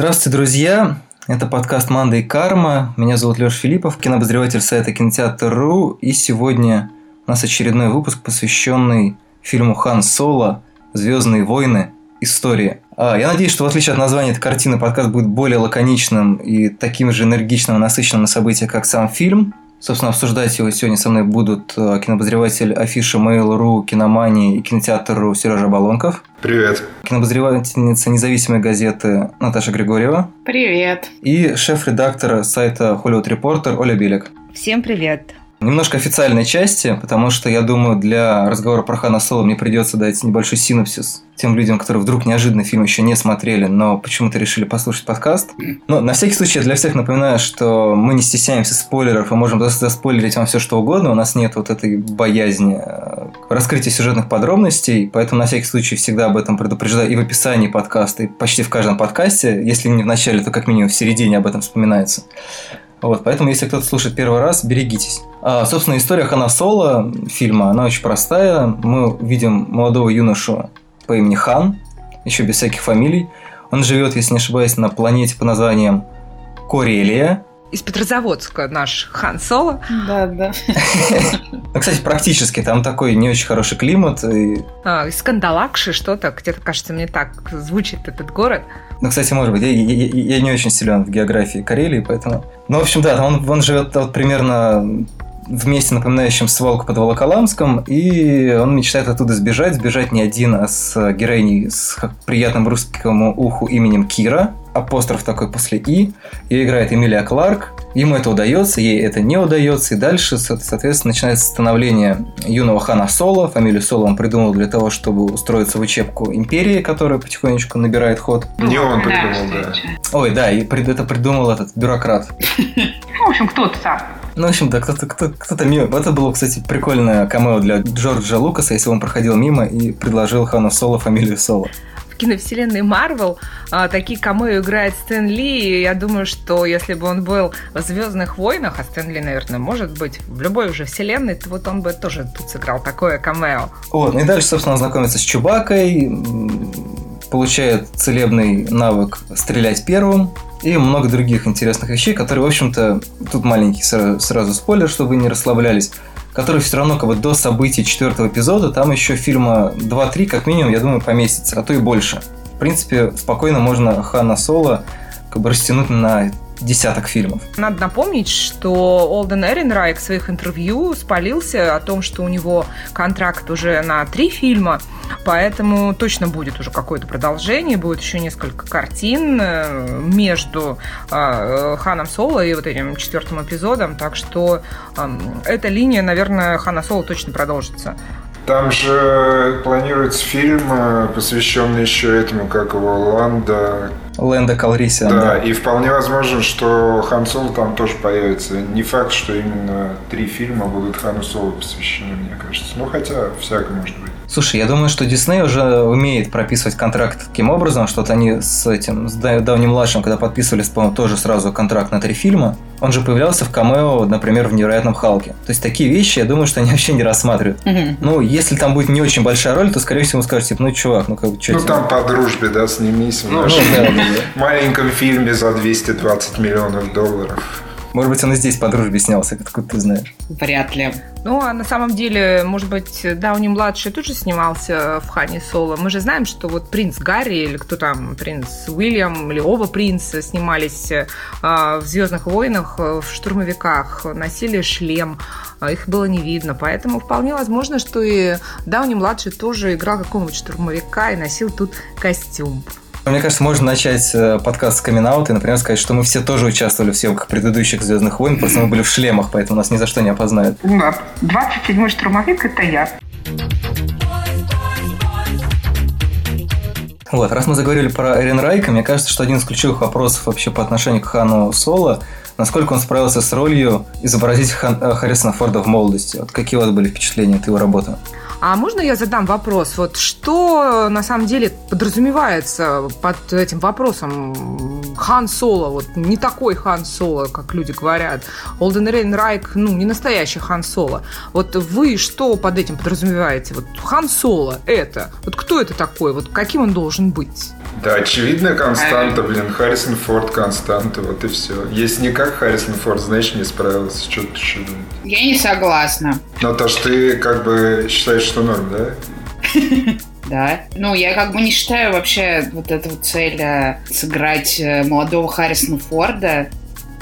Здравствуйте, друзья! Это подкаст «Манда и карма». Меня зовут Леша Филиппов, кинообозреватель сайта Кинотеатр.ру. И сегодня у нас очередной выпуск, посвященный фильму «Хан Соло. Звездные войны. История». А, я надеюсь, что в отличие от названия этой картины, подкаст будет более лаконичным и таким же энергичным и насыщенным на события, как сам фильм. Собственно, обсуждать его сегодня со мной будут э, кинобозреватель афиша Mail.ru, Киномании и кинотеатр.ру Сережа Балонков. Привет. Кинобозревательница независимой газеты Наташа Григорьева. Привет. И шеф-редактор сайта Hollywood Reporter Оля Белик. Всем привет. Немножко официальной части, потому что я думаю, для разговора про Хана Соло мне придется дать небольшой синопсис тем людям, которые вдруг неожиданно фильм еще не смотрели, но почему-то решили послушать подкаст. Но на всякий случай я для всех напоминаю, что мы не стесняемся спойлеров и можем заспойлерить вам все что угодно. У нас нет вот этой боязни э, раскрытия сюжетных подробностей, поэтому на всякий случай всегда об этом предупреждаю и в описании подкаста, и почти в каждом подкасте. Если не в начале, то как минимум в середине об этом вспоминается. Вот, поэтому, если кто-то слушает первый раз, берегитесь. А, собственно, история Хана Соло фильма, она очень простая. Мы видим молодого юношу по имени Хан, еще без всяких фамилий. Он живет, если не ошибаюсь, на планете под названием Корелия. Из Петрозаводска наш Хан Соло. Да, да. Ну, кстати, практически там такой не очень хороший климат. И... А, из Кандалакши что-то, где-то, кажется, мне так звучит этот город. Ну, кстати, может быть, я, я, я не очень силен в географии Карелии, поэтому... Ну, в общем, да, он, он живет вот примерно в месте, напоминающем свалку под Волоколамском, и он мечтает оттуда сбежать, сбежать не один, а с героиней с приятным русскому уху именем Кира, апостроф такой после «и», ее играет Эмилия Кларк, ему это удается, ей это не удается, и дальше, соответственно, начинается становление юного хана Соло, фамилию Соло он придумал для того, чтобы устроиться в учебку Империи, которая потихонечку набирает ход. Не он придумал, да. Ой, да, и это придумал этот бюрократ. Ну, в общем, кто-то ну, в общем, да, кто-то кто, кто мимо. Это было, кстати, прикольное камео для Джорджа Лукаса, если он проходил мимо и предложил Хану Соло фамилию Соло киновселенной Марвел а, такие камео играет Стэн Ли. Я думаю, что если бы он был в Звездных войнах, а Стэн Ли, наверное, может быть в любой уже вселенной, то вот он бы тоже тут сыграл такое камео. Вот, ну и дальше, собственно, знакомится с Чубакой, получает целебный навык стрелять первым, и много других интересных вещей, которые, в общем-то, тут маленький сразу, сразу спойлер, чтобы вы не расслаблялись, которые все равно как бы до событий четвертого эпизода, там еще фильма 2-3 как минимум, я думаю, поместится, а то и больше. В принципе, спокойно можно Хана Соло как бы растянуть на десяток фильмов. Надо напомнить, что Олден Эренрайк в своих интервью спалился о том, что у него контракт уже на три фильма, поэтому точно будет уже какое-то продолжение, будет еще несколько картин э, между э, Ханом Соло и вот этим четвертым эпизодом, так что э, эта линия, наверное, Хана Соло точно продолжится. Там же планируется фильм, э, посвященный еще этому, как его, Ланда... Лэнда Калрисиан, да, да. и вполне возможно, что Хан Соло там тоже появится. Не факт, что именно три фильма будут Хану Соло посвящены, мне кажется. Ну, хотя, всякое может быть. Слушай, я думаю, что Дисней уже умеет прописывать контракт таким образом, что вот они с этим, с давним младшим, когда подписывались, по-моему, тоже сразу контракт на три фильма, он же появлялся в камео, например, в «Невероятном Халке». То есть такие вещи, я думаю, что они вообще не рассматривают. Угу. Ну, если там будет не очень большая роль, то, скорее всего, скажут, типа, ну, чувак, ну, как бы, что Ну, там по дружбе, да, снимись в ну, нашем ну, да, да. маленьком фильме за 220 миллионов долларов. Может быть, он и здесь по дружбе снялся, откуда ты знаешь. Вряд ли. Ну, а на самом деле, может быть, Дауни-младший тоже снимался в Хане Соло. Мы же знаем, что вот принц Гарри или кто там, принц Уильям или оба принца снимались э, в «Звездных войнах», в «Штурмовиках», носили шлем, а их было не видно. Поэтому вполне возможно, что и Дауни-младший тоже играл какого-нибудь штурмовика и носил тут костюм. Мне кажется, можно начать э, подкаст с камин и, например, сказать, что мы все тоже участвовали в съемках предыдущих «Звездных войн», просто мы были в шлемах, поэтому нас ни за что не опознают. Да, 27-й штурмовик – это я. Вот, раз мы заговорили про Эрин Райка, мне кажется, что один из ключевых вопросов вообще по отношению к Хану Соло, насколько он справился с ролью изобразить Хан, э, Харрисона Форда в молодости. Вот какие у вас были впечатления от его работы? А можно я задам вопрос? Вот что на самом деле подразумевается под этим вопросом Хан Соло? Вот не такой Хан Соло, как люди говорят. Олден Рейн Райк, ну, не настоящий Хан Соло. Вот вы что под этим подразумеваете? Вот Хан Соло это. Вот кто это такой? Вот каким он должен быть? Да, очевидно, константа, блин, Харрисон Форд константа, вот и все. Если не как Харрисон Форд, значит, не справился. Что ты еще думаешь? Я не согласна. То, что ты как бы считаешь, что норм, да? Да. Ну, я как бы не считаю вообще вот эту цель э, сыграть э, молодого Харрисона Форда.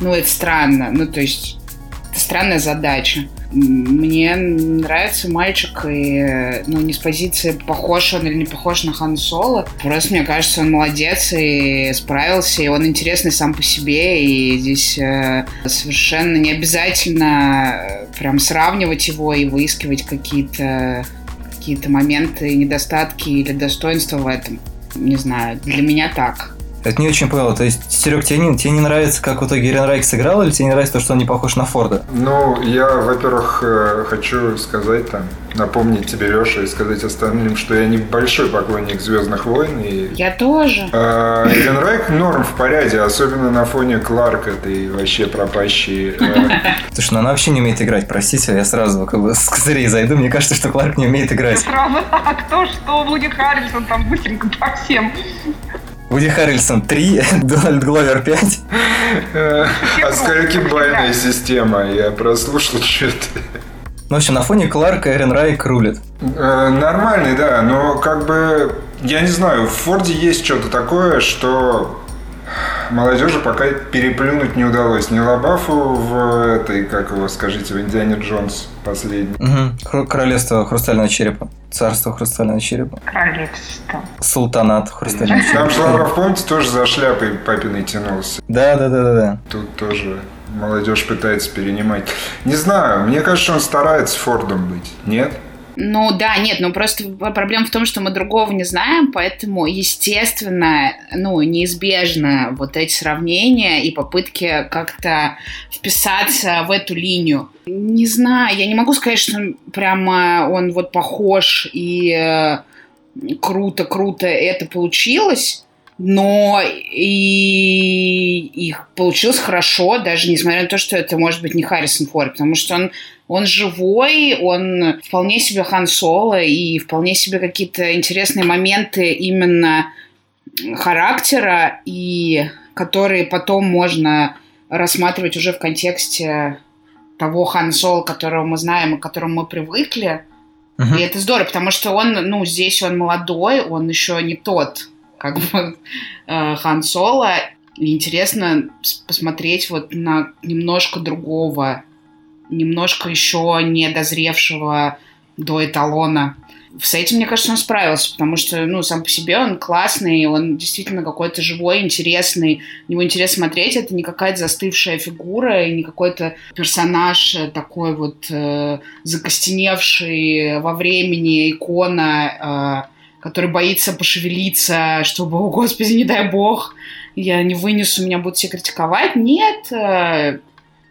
Ну, это странно. Ну, то есть, странная задача. Мне нравится мальчик, и ну, не с позиции, похож он или не похож на Хан Соло. Просто мне кажется, он молодец и справился, и он интересный сам по себе, и здесь э, совершенно не обязательно э, прям сравнивать его и выискивать какие-то какие-то моменты, недостатки или достоинства в этом. Не знаю, для меня так. Это не очень понял. То есть, Серег, тебе не, тебе не нравится, как в итоге Ирен Райк сыграл, или тебе не нравится то, что он не похож на Форда? Ну, я, во-первых, э, хочу сказать там, напомнить тебе, Леша, и сказать остальным, что я небольшой поклонник Звездных войн. И, я тоже. Э, Ирен Райк норм в порядке, особенно на фоне Кларк этой вообще пропащей. Э. Слушай, ну она вообще не умеет играть, простите, я сразу как бы с козырей зайду, мне кажется, что Кларк не умеет играть. Сразу, а кто что, Вуди Харрисон там быстренько по всем. Вуди Харрельсон 3, Дональд Гловер 5. А скольки бальная система? Я прослушал что-то. Ну, в общем, на фоне Кларка Эрен Райк рулит. Э, нормальный, да, но как бы, я не знаю, в Форде есть что-то такое, что молодежи пока переплюнуть не удалось. Ни Лабафу в этой, как его скажите, в Индиане Джонс последний. Угу. Королевство Хрустального Черепа. Царство Хрустального Черепа. Королевство. Султанат Хрустального Черепа. Там же Лавров, помните, тоже за шляпой папиной тянулся. Да, да, да, да, да. Тут тоже молодежь пытается перенимать. Не знаю, мне кажется, он старается Фордом быть. Нет? Ну да, нет, ну просто проблема в том, что мы другого не знаем, поэтому, естественно, ну, неизбежно вот эти сравнения и попытки как-то вписаться в эту линию. Не знаю, я не могу сказать, что прямо он вот похож и круто-круто это получилось, но и, и получилось хорошо, даже несмотря на то, что это может быть не Харрисон Форд, потому что он, он живой, он вполне себе Хан Соло, и вполне себе какие-то интересные моменты именно характера, и которые потом можно рассматривать уже в контексте того Хан Соло, которого мы знаем и к которому мы привыкли. Uh-huh. И это здорово, потому что он, ну, здесь он молодой, он еще не тот, как бы э, Хан Соло. И интересно посмотреть вот на немножко другого, немножко еще не дозревшего до эталона. С этим, мне кажется, он справился, потому что, ну, сам по себе он классный, он действительно какой-то живой, интересный. На него интересно смотреть, это не какая-то застывшая фигура, и не какой-то персонаж такой вот э, закостеневший во времени, икона, э, который боится пошевелиться, чтобы, о господи, не дай бог, я не вынесу, меня будут все критиковать. Нет, э,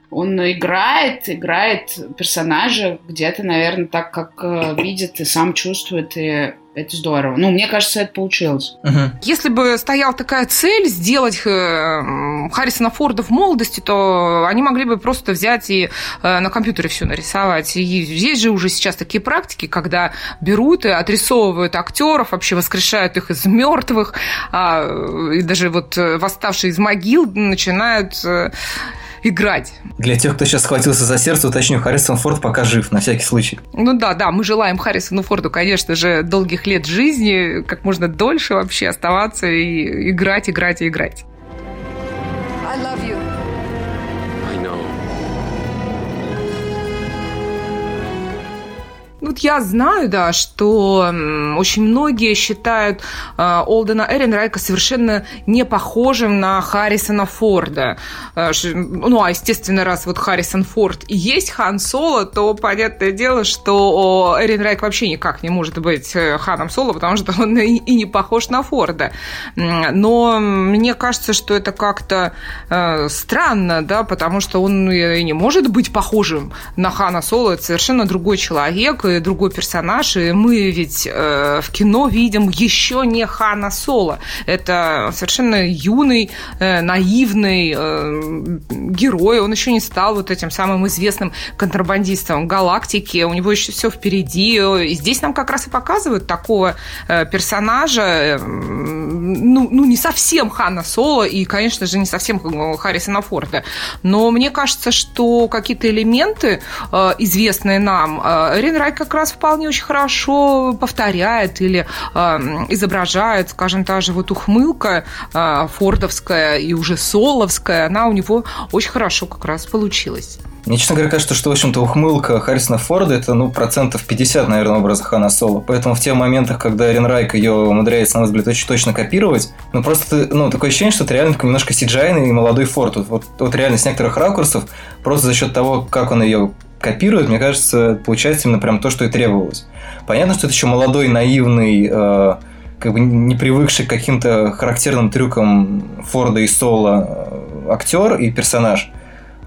он играет, играет персонажа где-то, наверное, так, как э, видит и сам чувствует, и это здорово. Ну, мне кажется, это получилось. Угу. Если бы стояла такая цель сделать э, Харрисона Форда в молодости, то они могли бы просто взять и э, на компьютере все нарисовать. И есть же уже сейчас такие практики, когда берут и отрисовывают актеров, вообще воскрешают их из мертвых, а, и даже вот восставшие из могил начинают играть. Для тех, кто сейчас схватился за сердце, уточню, Харрисон Форд пока жив, на всякий случай. Ну да, да, мы желаем Харрисону Форду, конечно же, долгих лет жизни, как можно дольше вообще оставаться и играть, играть и играть. Вот я знаю, да, что очень многие считают э, Олдена Эренрайка совершенно не похожим на Харрисона Форда. Э, ну, а, естественно, раз вот Харрисон Форд и есть Хан Соло, то понятное дело, что Эренрайк вообще никак не может быть э, Ханом Соло, потому что он и, не похож на Форда. Но мне кажется, что это как-то странно, да, потому что он и не может быть похожим на Хана Соло, это совершенно другой человек, и другой персонаж, и мы ведь э, в кино видим еще не Хана Соло. Это совершенно юный, э, наивный э, герой. Он еще не стал вот этим самым известным контрабандистом галактики. У него еще все впереди. И здесь нам как раз и показывают такого э, персонажа, э, ну, ну, не совсем Хана Соло, и, конечно же, не совсем Харрисона Форда. Но мне кажется, что какие-то элементы, э, известные нам, э, Ренрай как раз вполне очень хорошо повторяет или э, изображает, скажем, та же вот ухмылка фордовская и уже соловская, она у него очень хорошо как раз получилась. Мне, честно говоря, кажется, что, в общем-то, ухмылка Харрисона Форда это, ну, процентов 50, наверное, образа Хана Соло. Поэтому в тех моментах, когда Эрин Райк ее умудряется, на мой взгляд, очень точно копировать, ну, просто, ну, такое ощущение, что это реально такой немножко сиджайный и молодой Форд. Вот, вот, вот реально с некоторых ракурсов, просто за счет того, как он ее копирует, мне кажется, получается именно прям то, что и требовалось. Понятно, что это еще молодой, наивный, э, как бы не привыкший к каким-то характерным трюкам Форда и Соло э, актер и персонаж –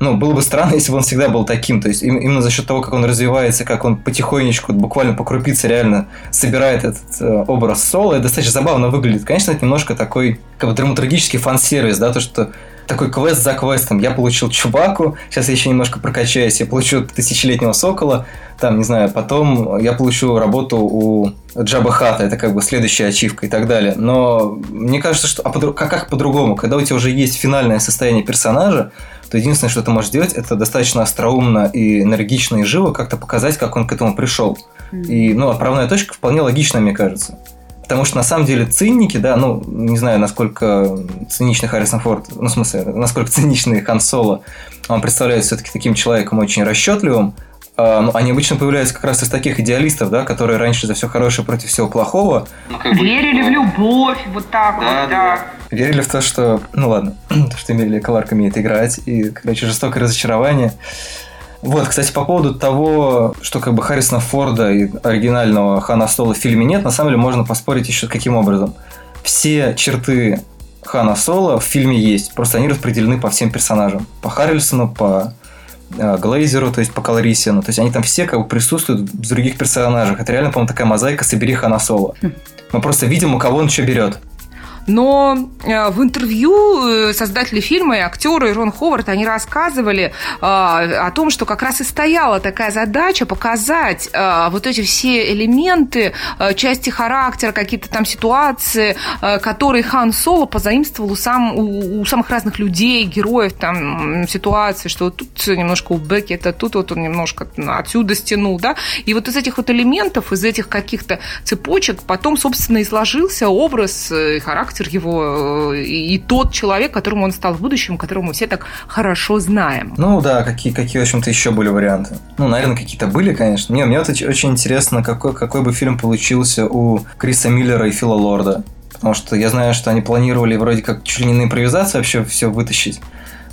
ну, было бы странно, если бы он всегда был таким. То есть именно за счет того, как он развивается, как он потихонечку, буквально по крупице реально собирает этот э, образ соло, это достаточно забавно выглядит. Конечно, это немножко такой как бы драматургический фан-сервис, да, то, что такой квест за квестом. Я получил Чубаку, сейчас я еще немножко прокачаюсь, я получу тысячелетнего сокола, там, не знаю, потом я получу работу у Джаба Хата, это как бы следующая ачивка и так далее. Но мне кажется, что а по, как, как по-другому, когда у тебя уже есть финальное состояние персонажа, то единственное, что ты можешь сделать, это достаточно остроумно и энергично и живо как-то показать, как он к этому пришел. И, ну, отправная точка вполне логичная, мне кажется. Потому что на самом деле цинники, да, ну, не знаю, насколько циничный Харрисон Форд, ну, в смысле, насколько циничный Хан Соло, он представляет все-таки таким человеком очень расчетливым, а, ну, они обычно появляются как раз из таких идеалистов, да, которые раньше за все хорошее против всего плохого. Ну, Верили в любовь, вот так да, вот, да. да. Верили в то, что, ну ладно, то, что Эмилия Кларк умеет играть, и, короче, жестокое разочарование. Вот, кстати, по поводу того, что как бы Харрисона Форда и оригинального Хана Соло в фильме нет, на самом деле можно поспорить еще каким образом. Все черты Хана Соло в фильме есть, просто они распределены по всем персонажам. По Харрисону, по Э, Глейзеру, то есть по Калорисину. То есть они там все как бы присутствуют в других персонажах. Это реально, по-моему, такая мозаика «Собери Хана Соло». Хм. Мы просто видим, у кого он что берет. Но э, в интервью э, создатели фильма и актеры и Рон Ховард, они рассказывали э, о том, что как раз и стояла такая задача показать вот эти все элементы, части характера, какие-то там ситуации, которые Хан Соло позаимствовал у, сам, у, у самых разных людей, героев, там, ситуации, что вот тут немножко у Бекки, это тут вот он немножко отсюда стянул, да, и вот из этих вот элементов, из этих каких-то цепочек потом, собственно, и сложился образ и характер характер его э, и тот человек, которым он стал в будущем, которого мы все так хорошо знаем. Ну да, какие, какие в общем-то, еще были варианты? Ну, наверное, какие-то были, конечно. Мне, мне вот очень интересно, какой, какой бы фильм получился у Криса Миллера и Фила Лорда. Потому что я знаю, что они планировали вроде как чуть ли не на импровизации вообще все вытащить.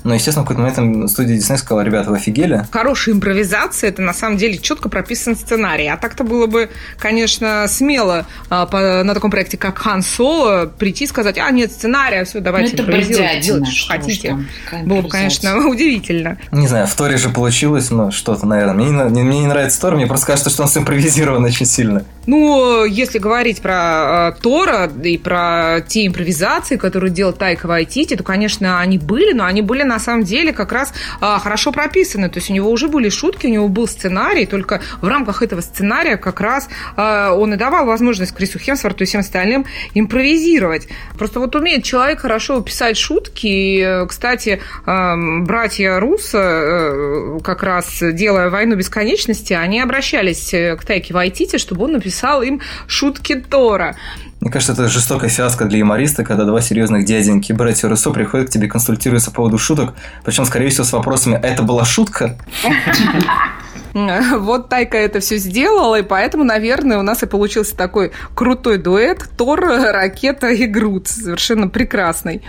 Но, естественно, в какой-то момент студия Дисней сказала, ребята, вы офигели? Хорошая импровизация – это на самом деле четко прописан сценарий. А так-то было бы, конечно, смело а, по, на таком проекте, как Хан Соло, прийти и сказать, а, нет сценария, все, давайте ну, импровизировать, делать, что хотите. Было бы, конечно, удивительно. Не знаю, в Торе же получилось, но что-то, наверное. Мне не, мне не нравится Тор, мне просто кажется, что он симпровизирован очень сильно. Ну, если говорить про э, Тора и про те импровизации, которые делал Тайка Вайтити, то, конечно, они были, но они были на самом деле как раз э, хорошо прописаны. То есть у него уже были шутки, у него был сценарий, только в рамках этого сценария как раз э, он и давал возможность Крису Хемсворту и всем остальным импровизировать. Просто вот умеет человек хорошо писать шутки. И, кстати, э, братья Руссо, э, как раз делая «Войну бесконечности», они обращались э, к Тайке Вайтити, чтобы он написал писал им шутки Тора. Мне кажется, это жестокая фиаско для юмориста, когда два серьезных дяденьки, братья Руссо, приходят к тебе консультируются по поводу шуток, причем, скорее всего, с вопросами «это была шутка?» Вот Тайка это все сделала, и поэтому, наверное, у нас и получился такой крутой дуэт Тор, Ракета и Грут. Совершенно прекрасный.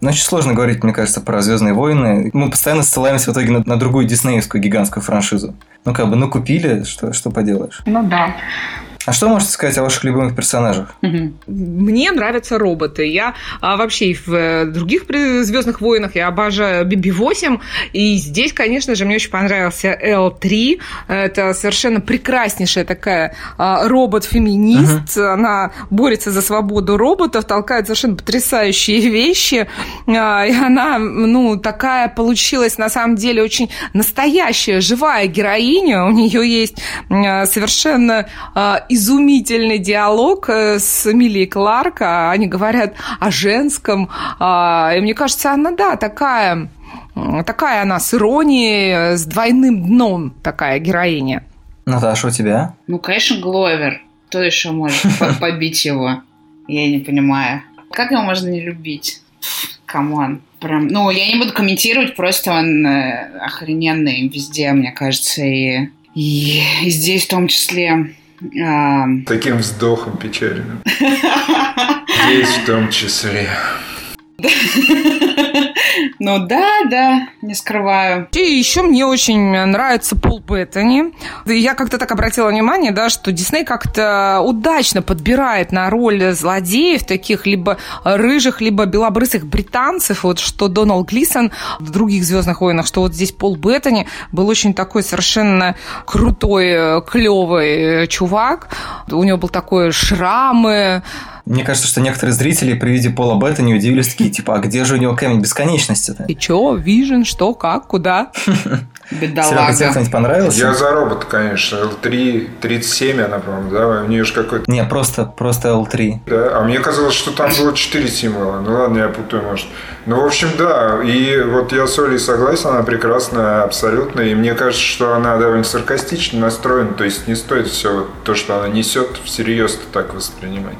Ну, очень сложно говорить, мне кажется, про Звездные войны. Мы постоянно ссылаемся в итоге на, на другую диснеевскую гигантскую франшизу. Ну, как бы, ну, купили, что, что поделаешь. Ну, да. А что можете сказать о ваших любимых персонажах? Мне нравятся роботы. Я а, вообще и в э, других Звездных войнах я обожаю BB-8. И здесь, конечно же, мне очень понравился L3. Это совершенно прекраснейшая такая а, робот-феминист. Uh-huh. Она борется за свободу роботов, толкает совершенно потрясающие вещи. А, и она, ну, такая получилась на самом деле очень настоящая, живая героиня. У нее есть а, совершенно а, изумительный диалог э, с Эмилией Кларк. Они говорят о женском. И мне кажется, она, да, такая такая она с иронией, с двойным дном такая героиня. Наташа, у тебя? Ну, конечно, Гловер. Кто еще может побить его? Я не понимаю. Как его можно не любить? Come on. Прям, ну, я не буду комментировать, просто он э, охрененный везде, мне кажется, и, и, и здесь в том числе. Таким вздохом печальным. Здесь в том числе. Ну да, да, не скрываю. И еще мне очень нравится Пол Беттани. Я как-то так обратила внимание, да, что Дисней как-то удачно подбирает на роль злодеев, таких либо рыжих, либо белобрысых британцев, вот что Доналд Глисон в других «Звездных войнах», что вот здесь Пол Беттани был очень такой совершенно крутой, клевый чувак. У него был такой шрамы, мне кажется, что некоторые зрители при виде Пола Бета не удивились, такие, типа, а где же у него камень бесконечности-то? И чё, Вижен, что, как, куда? Бедолага. Тебе кто-нибудь понравился? Я за робот, конечно. L3, 37 она, по-моему, да? У нее же какой-то... Не, просто, просто L3. Да, а мне казалось, что там было 4 символа. Ну ладно, я путаю, может. Ну, в общем, да. И вот я с Олей согласен, она прекрасная абсолютно. И мне кажется, что она довольно саркастично настроена. То есть не стоит все то, что она несет, всерьез так воспринимать.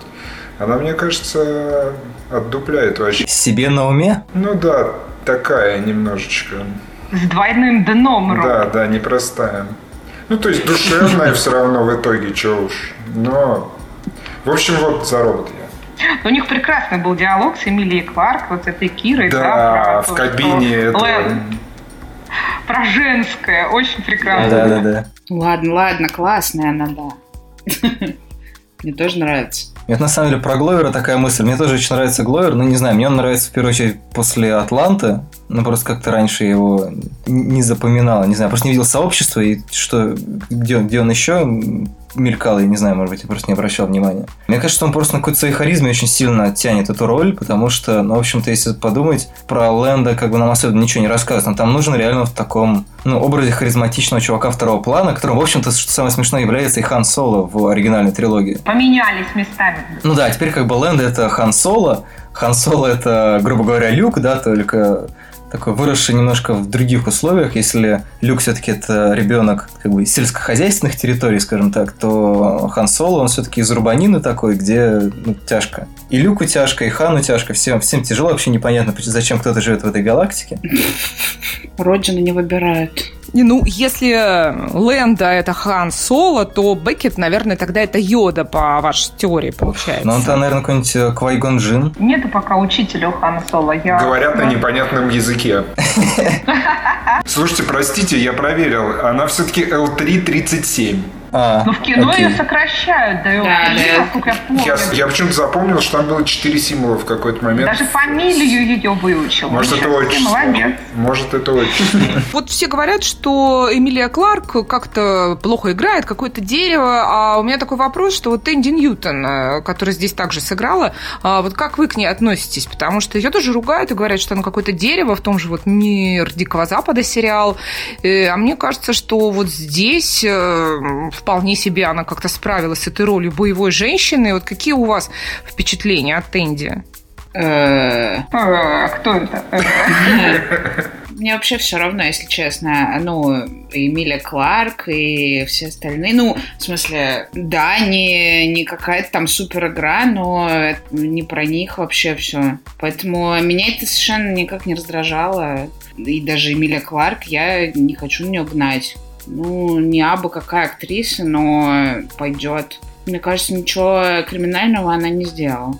Она, мне кажется, отдупляет вообще. Себе на уме? Ну да, такая немножечко. С двойным дном робот. Да, да, непростая. Ну, то есть душевная все равно в итоге, что уж. Но, в общем, вот за робот я. У них прекрасный был диалог с Эмилией Кларк, вот этой Кирой. Да, да в кабине это... Про женское, очень прекрасно. Да, да, да. Ладно, ладно, классная она, да. Мне тоже нравится. Нет, на самом деле про Гловера такая мысль. Мне тоже очень нравится Гловер, но не знаю, мне он нравится в первую очередь после Атланты. Ну, просто как-то раньше я его не запоминал. Не знаю, просто не видел сообщества и что, где, где он еще мелькал, я не знаю, может быть, я просто не обращал внимания. Мне кажется, что он просто на какой-то своей харизме очень сильно тянет эту роль, потому что, ну, в общем-то, если подумать, про Лэнда как бы нам особенно ничего не рассказано. Там нужен реально в таком, ну, образе харизматичного чувака второго плана, которым, в общем-то, что самое смешное, является и Хан Соло в оригинальной трилогии. Поменялись местами. Ну да, теперь как бы Лэнда это Хан Соло, Хан Соло это, грубо говоря, Люк, да, только такой выросший немножко в других условиях. Если Люк все-таки это ребенок как бы сельскохозяйственных территорий, скажем так, то Хан Соло, он все-таки из Рубанины такой, где ну, тяжко. И Люку тяжко, и Хану тяжко, всем, всем тяжело, вообще непонятно, зачем кто-то живет в этой галактике. Родину не выбирают. Ну, если Лэнда это Хан Соло, то Беккет, наверное, тогда это Йода по вашей теории получается. Ну, он-то, наверное, какой-нибудь э, Квайгон Джин. Нету пока учителя у Хана Соло. Я... Говорят на непонятном языке. Слушайте, простите, я проверил. Она все-таки L337. А, Но в кино окей. ее сокращают, да, да, да. насколько я помню. Я, я почему-то запомнил, что там было четыре символа в какой-то момент. Даже фамилию ее выучил. Может, это отчество. Молодец. Может, это отчество. Вот все говорят, что Эмилия Кларк как-то плохо играет, какое-то дерево. А у меня такой вопрос, что вот Энди Ньютон, э, которая здесь также сыграла, а вот как вы к ней относитесь? Потому что ее тоже ругают и говорят, что она какое-то дерево, в том же вот «Мир Дикого Запада» сериал. Э, а мне кажется, что вот здесь э, вполне себе она как-то справилась с этой ролью боевой женщины. Вот какие у вас впечатления от Энди? Э, кто это? Мне вообще все равно, если честно. Ну, Эмилия Кларк и все остальные. Ну, в смысле, да, не, не какая-то там супер игра, но не про них вообще все. Поэтому меня это совершенно никак не раздражало. И даже Эмилия Кларк, я не хочу на нее гнать ну, не абы какая актриса, но пойдет. Мне кажется, ничего криминального она не сделала.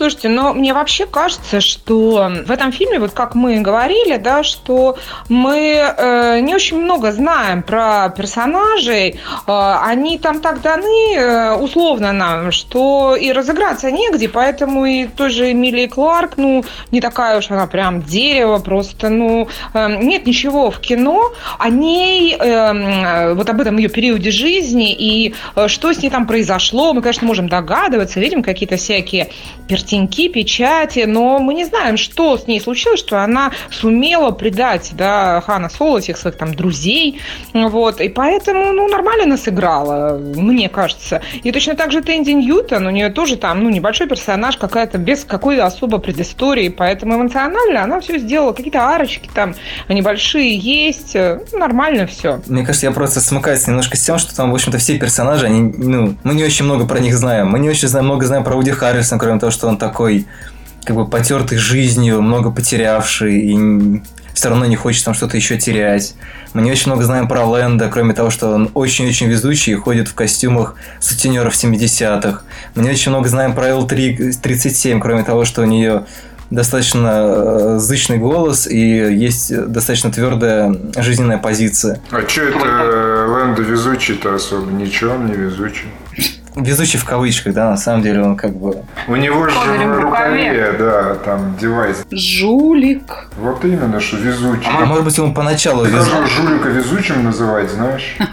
Слушайте, но мне вообще кажется, что в этом фильме, вот как мы говорили, да, что мы э, не очень много знаем про персонажей. Э, они там так даны э, условно нам, что и разыграться негде, поэтому и тоже Эмилия Кларк, ну, не такая уж она прям дерево, просто, ну, э, нет ничего в кино о ней, э, вот об этом ее периоде жизни и э, что с ней там произошло. Мы, конечно, можем догадываться, видим какие-то всякие пертеньки, печати, но мы не знаем, что с ней случилось, что она сумела предать, да, Хана Соло, всех своих там друзей, вот, и поэтому, ну, нормально она сыграла, мне кажется. И точно так же Тэнди Ньютон, у нее тоже там, ну, небольшой персонаж, какая-то без какой-то особо предыстории, поэтому эмоционально она все сделала, какие-то арочки там небольшие есть, ну, нормально все. Мне кажется, я просто смыкаюсь немножко с тем, что там, в общем-то, все персонажи, они, ну, мы не очень много про них знаем. Мы не очень много знаем про Уди Харрисона, кроме того, что он такой, как бы, потертый жизнью, много потерявший, и все равно не хочет там что-то еще терять. Мы не очень много знаем про Лэнда, кроме того, что он очень-очень везучий и ходит в костюмах сутенеров 70-х. Мы не очень много знаем про L-37, кроме того, что у нее достаточно э, зычный голос и есть достаточно твердая жизненная позиция. А что это Лэнда везучий-то особо? Ничего он не везучий. Везучий в кавычках, да, на самом деле он как бы... У него же в рукаве, да, там девайс. Жулик. Вот именно, что везучий. А может быть, ему поначалу Как везло. же жулика везучим называть, знаешь?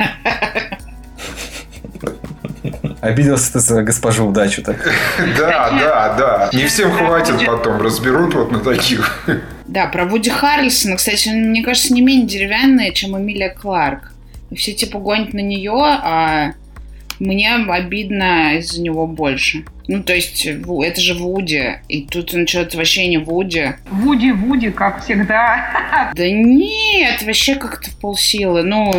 Обиделся ты за госпожу удачу так. Да, да, да. Не всем хватит потом, разберут вот на таких. Да, про Вуди Харрельсона, кстати, он, мне кажется, не менее деревянная, чем Эмилия Кларк. И все типа гонят на нее, а мне обидно из-за него больше. Ну, то есть, это же Вуди, и тут он что-то вообще не Вуди. Вуди, Вуди, как всегда. Да нет, вообще как-то в полсилы. Ну,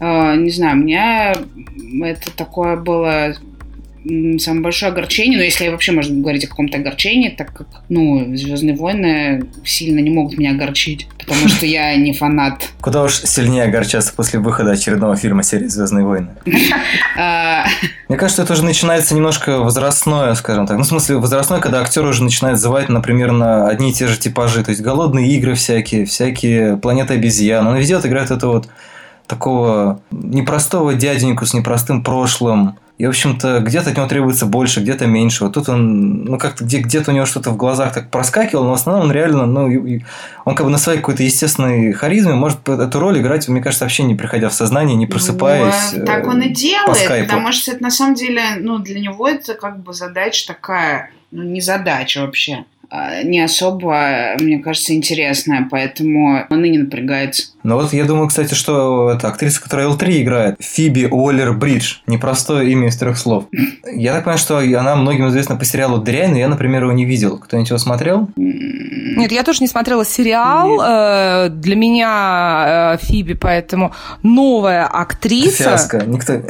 э, не знаю, у меня это такое было самое большое огорчение, но если вообще можно говорить о каком-то огорчении, так как, ну, «Звездные войны» сильно не могут меня огорчить, потому что я не фанат. Куда уж сильнее огорчаться после выхода очередного фильма серии «Звездные войны». А, Мне кажется, это уже начинается немножко возрастное, скажем так. Ну, в смысле, возрастное, когда актеры уже начинают звать, например, на одни и те же типажи. То есть, голодные игры всякие, всякие планеты обезьян. Он везде играет это вот такого непростого дяденьку с непростым прошлым. И, в общем-то, где-то от него требуется больше, где-то меньше. Вот тут он, ну, как-то где- где-то у него что-то в глазах так проскакивало, но в основном он реально, ну, он как бы на своей какой-то естественной харизме может эту роль играть, мне кажется, вообще не приходя в сознание, не просыпаясь. ну, так он и э, делает, потому что это на самом деле, ну, для него это как бы задача такая, ну, не задача вообще, не особо, мне кажется, интересная, поэтому он и не напрягается. Ну вот я думаю, кстати, что это актриса, которая L3 играет, Фиби Уоллер Бридж, непростое имя из трех слов. Я так понимаю, что она многим известна по сериалу «Дрянь», но я, например, его не видел. Кто-нибудь его смотрел? Нет, я тоже не смотрела сериал. Э, Для меня э, Фиби, поэтому новая актриса. Фиаско. Никто...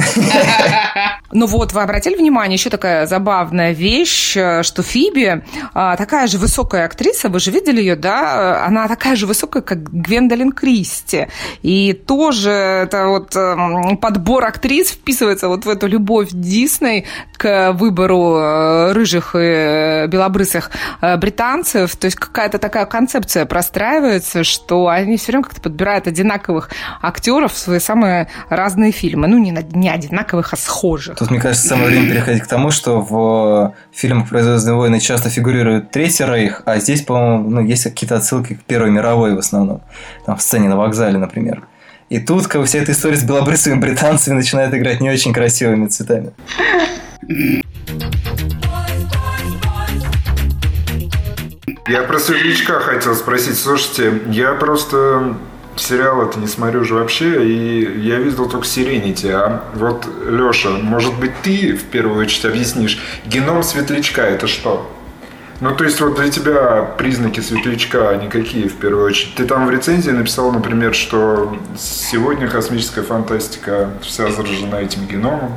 Ну вот, вы обратили внимание, еще такая забавная вещь, э, что Фиби а, такая же высокая актриса, вы же видели ее, да? Э, Она такая же высокая, как Гвендолин Кристи. И тоже это вот эм, подбор актрис вписывается вот в эту любовь Дисней к выбору э, рыжих и э, белобрысых э, британцев. То есть какая-то такая концепция простраивается, что они все время как-то подбирают одинаковых актеров в свои самые разные фильмы. Ну, не, не одинаковых, а схожих. Тут, мне кажется, самое время переходить к тому, что в фильмах про «Звездные войны» часто фигурирует Третий Рейх, а здесь, по-моему, ну, есть какие-то отсылки к Первой мировой в основном. Там в сцене на вокзале, например. И тут как бы, вся эта история с белобрысыми британцами начинает играть не очень красивыми цветами. Я про Светлячка хотел спросить. Слушайте, я просто сериал это не смотрю уже вообще, и я видел только Сиренити. А вот, Леша, может быть, ты в первую очередь объяснишь, геном Светлячка это что? Ну, то есть, вот для тебя признаки светлячка, они какие в первую очередь? Ты там в рецензии написал, например, что сегодня космическая фантастика вся заражена этим геномом.